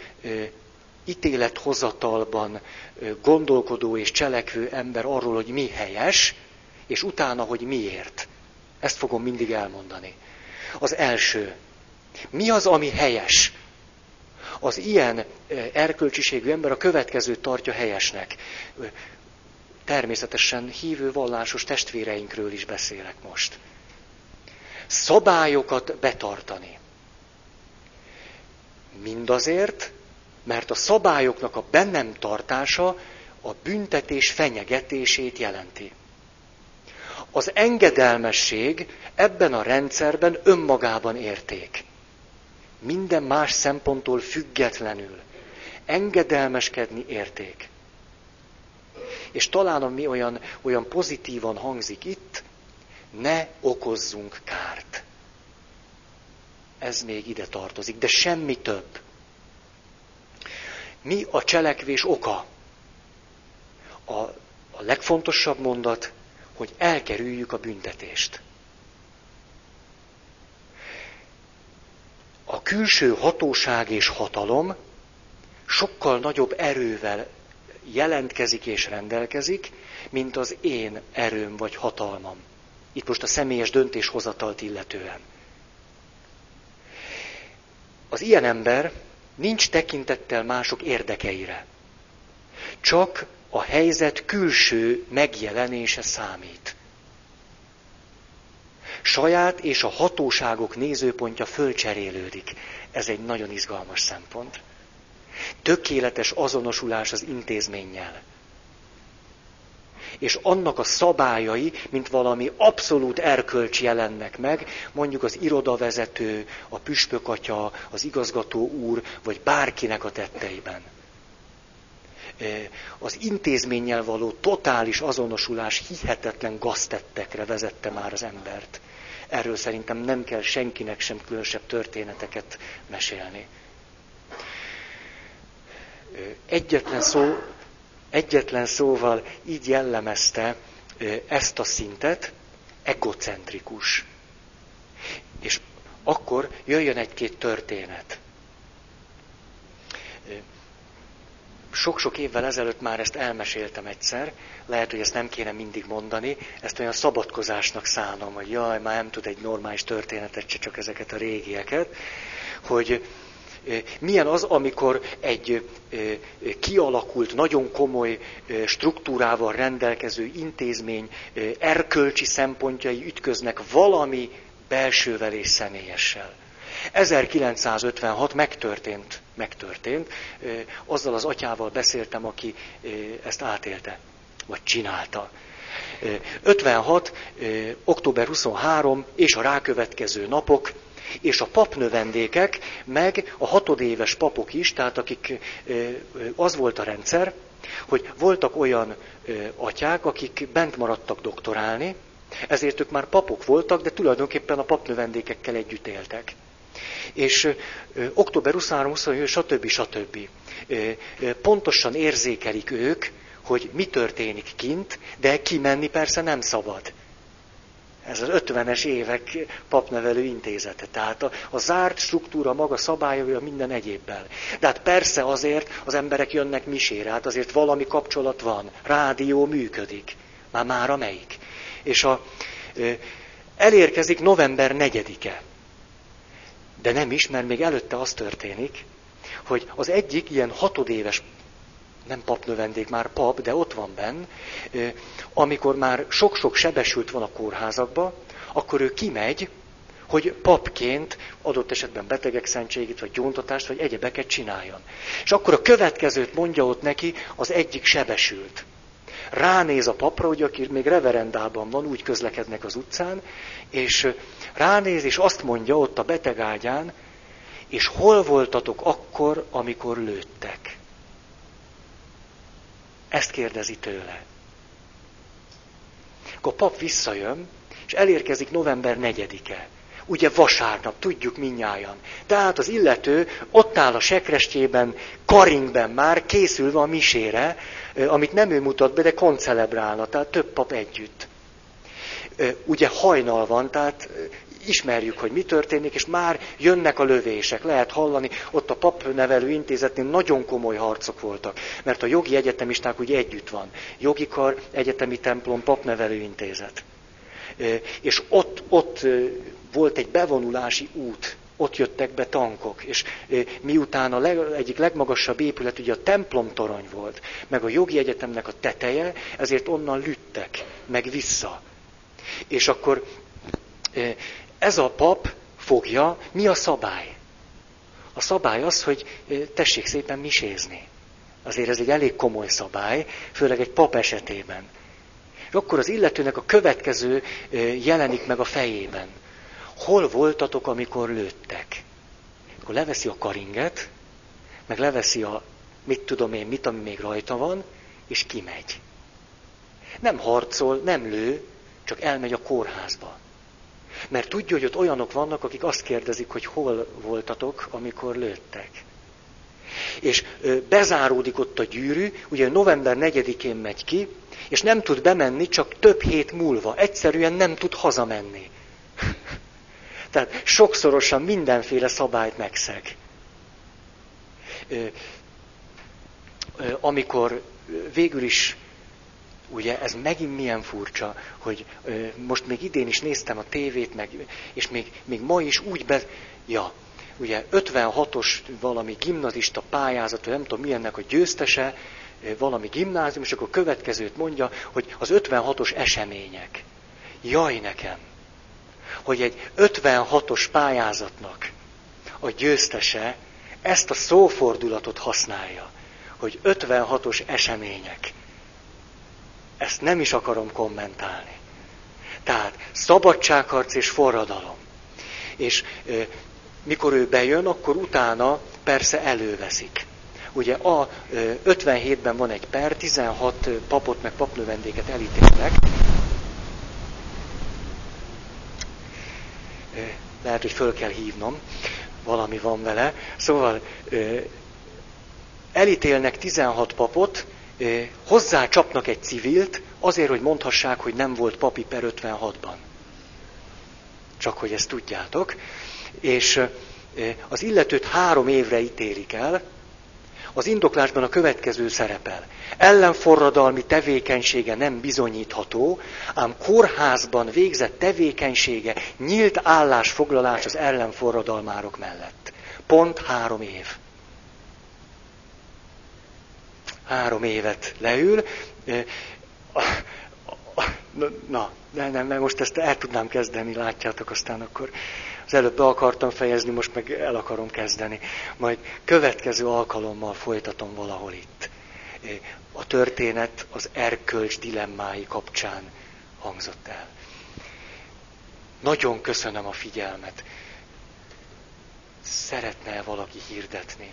ítélethozatalban gondolkodó és cselekvő ember arról, hogy mi helyes, és utána, hogy miért. Ezt fogom mindig elmondani. Az első. Mi az, ami helyes? Az ilyen erkölcsiségű ember a következőt tartja helyesnek. Természetesen hívő vallásos testvéreinkről is beszélek most. Szabályokat betartani. Mindazért, mert a szabályoknak a bennem tartása a büntetés fenyegetését jelenti. Az engedelmesség ebben a rendszerben önmagában érték minden más szemponttól függetlenül engedelmeskedni érték. És talán ami olyan, olyan pozitívan hangzik itt, ne okozzunk kárt. Ez még ide tartozik, de semmi több. Mi a cselekvés oka? A, a legfontosabb mondat, hogy elkerüljük a büntetést. a külső hatóság és hatalom sokkal nagyobb erővel jelentkezik és rendelkezik, mint az én erőm vagy hatalmam. Itt most a személyes döntéshozatalt illetően. Az ilyen ember nincs tekintettel mások érdekeire. Csak a helyzet külső megjelenése számít saját és a hatóságok nézőpontja fölcserélődik. Ez egy nagyon izgalmas szempont. Tökéletes azonosulás az intézménnyel. És annak a szabályai, mint valami abszolút erkölcs jelennek meg, mondjuk az irodavezető, a püspökatya, az igazgató úr, vagy bárkinek a tetteiben az intézménnyel való totális azonosulás hihetetlen gaztettekre vezette már az embert. Erről szerintem nem kell senkinek sem különösebb történeteket mesélni. Egyetlen, szó, egyetlen szóval így jellemezte ezt a szintet, egocentrikus. És akkor jöjjön egy-két történet sok-sok évvel ezelőtt már ezt elmeséltem egyszer, lehet, hogy ezt nem kéne mindig mondani, ezt olyan szabadkozásnak szánom, hogy jaj, már nem tud egy normális történetet, csak ezeket a régieket, hogy milyen az, amikor egy kialakult, nagyon komoly struktúrával rendelkező intézmény erkölcsi szempontjai ütköznek valami belsővel és személyessel. 1956 megtörtént, megtörtént. Azzal az atyával beszéltem, aki ezt átélte, vagy csinálta. 56. október 23 és a rákövetkező napok, és a papnövendékek, meg a hatodéves papok is, tehát akik az volt a rendszer, hogy voltak olyan atyák, akik bent maradtak doktorálni, ezért ők már papok voltak, de tulajdonképpen a papnövendékekkel együtt éltek. És október 23, 27, stb. stb. Pontosan érzékelik ők, hogy mi történik kint, de kimenni persze nem szabad. Ez az 50-es évek papnevelő intézete. Tehát a, a zárt struktúra maga szabályolja minden egyébbel. De hát persze azért az emberek jönnek misére, hát azért valami kapcsolat van. Rádió működik. Már már a melyik. És a, elérkezik november 4-e. De nem is, mert még előtte az történik, hogy az egyik ilyen hatodéves nem papnövendék, már pap, de ott van benn, amikor már sok-sok sebesült van a kórházakba, akkor ő kimegy, hogy papként adott esetben betegek szentségét, vagy gyóntatást, vagy egyebeket csináljon. És akkor a következőt mondja ott neki az egyik sebesült. Ránéz a papra, ugye, aki még reverendában van, úgy közlekednek az utcán, és ránéz, és azt mondja ott a betegágyán, és hol voltatok akkor, amikor lőttek? Ezt kérdezi tőle. Akkor a pap visszajön, és elérkezik november 4-e. Ugye vasárnap, tudjuk minnyájan. Tehát az illető ott áll a sekrestjében, karingben már, készülve a misére, amit nem ő mutat be, de koncelebrálna, tehát több pap együtt. Ugye hajnal van, tehát ismerjük, hogy mi történik, és már jönnek a lövések. Lehet hallani, ott a papnevelő intézetnél nagyon komoly harcok voltak, mert a jogi egyetemisták ugye együtt van. Jogi kar, egyetemi templom, papnevelő intézet. És ott, ott volt egy bevonulási út, ott jöttek be tankok, és miután a leg, egyik legmagasabb épület ugye a templom torony volt, meg a jogi egyetemnek a teteje, ezért onnan lüttek, meg vissza. És akkor ez a pap fogja, mi a szabály? A szabály az, hogy tessék szépen misézni. Azért ez egy elég komoly szabály, főleg egy pap esetében. És akkor az illetőnek a következő jelenik meg a fejében. Hol voltatok, amikor lőttek? Akkor leveszi a karinget, meg leveszi a, mit tudom én, mit, ami még rajta van, és kimegy. Nem harcol, nem lő, csak elmegy a kórházba. Mert tudja, hogy ott olyanok vannak, akik azt kérdezik, hogy hol voltatok, amikor lőttek. És bezáródik ott a gyűrű, ugye november 4-én megy ki, és nem tud bemenni, csak több hét múlva. Egyszerűen nem tud hazamenni. Tehát sokszorosan mindenféle szabályt megszeg. Amikor végül is Ugye ez megint milyen furcsa, hogy ö, most még idén is néztem a tévét, meg, és még, még ma is úgy be... Ja, ugye 56-os valami gimnazista pályázat, vagy nem tudom milyennek a győztese, valami gimnázium, és akkor következőt mondja, hogy az 56-os események. Jaj nekem, hogy egy 56-os pályázatnak a győztese ezt a szófordulatot használja, hogy 56-os események. Ezt nem is akarom kommentálni. Tehát szabadságharc és forradalom. És e, mikor ő bejön, akkor utána persze előveszik. Ugye a e, 57-ben van egy per, 16 papot meg papnövendéket elítélnek. E, lehet, hogy föl kell hívnom, valami van vele. Szóval elítélnek 16 papot, hozzá csapnak egy civilt, azért, hogy mondhassák, hogy nem volt papi per 56-ban. Csak hogy ezt tudjátok. És az illetőt három évre ítélik el, az indoklásban a következő szerepel. Ellenforradalmi tevékenysége nem bizonyítható, ám kórházban végzett tevékenysége nyílt állásfoglalás az ellenforradalmárok mellett. Pont három év három évet leül. Na, nem, nem, most ezt el tudnám kezdeni, látjátok, aztán akkor Az előbb be akartam fejezni, most meg el akarom kezdeni. Majd következő alkalommal folytatom valahol itt. A történet az erkölcs dilemmái kapcsán hangzott el. Nagyon köszönöm a figyelmet. Szeretne valaki hirdetni?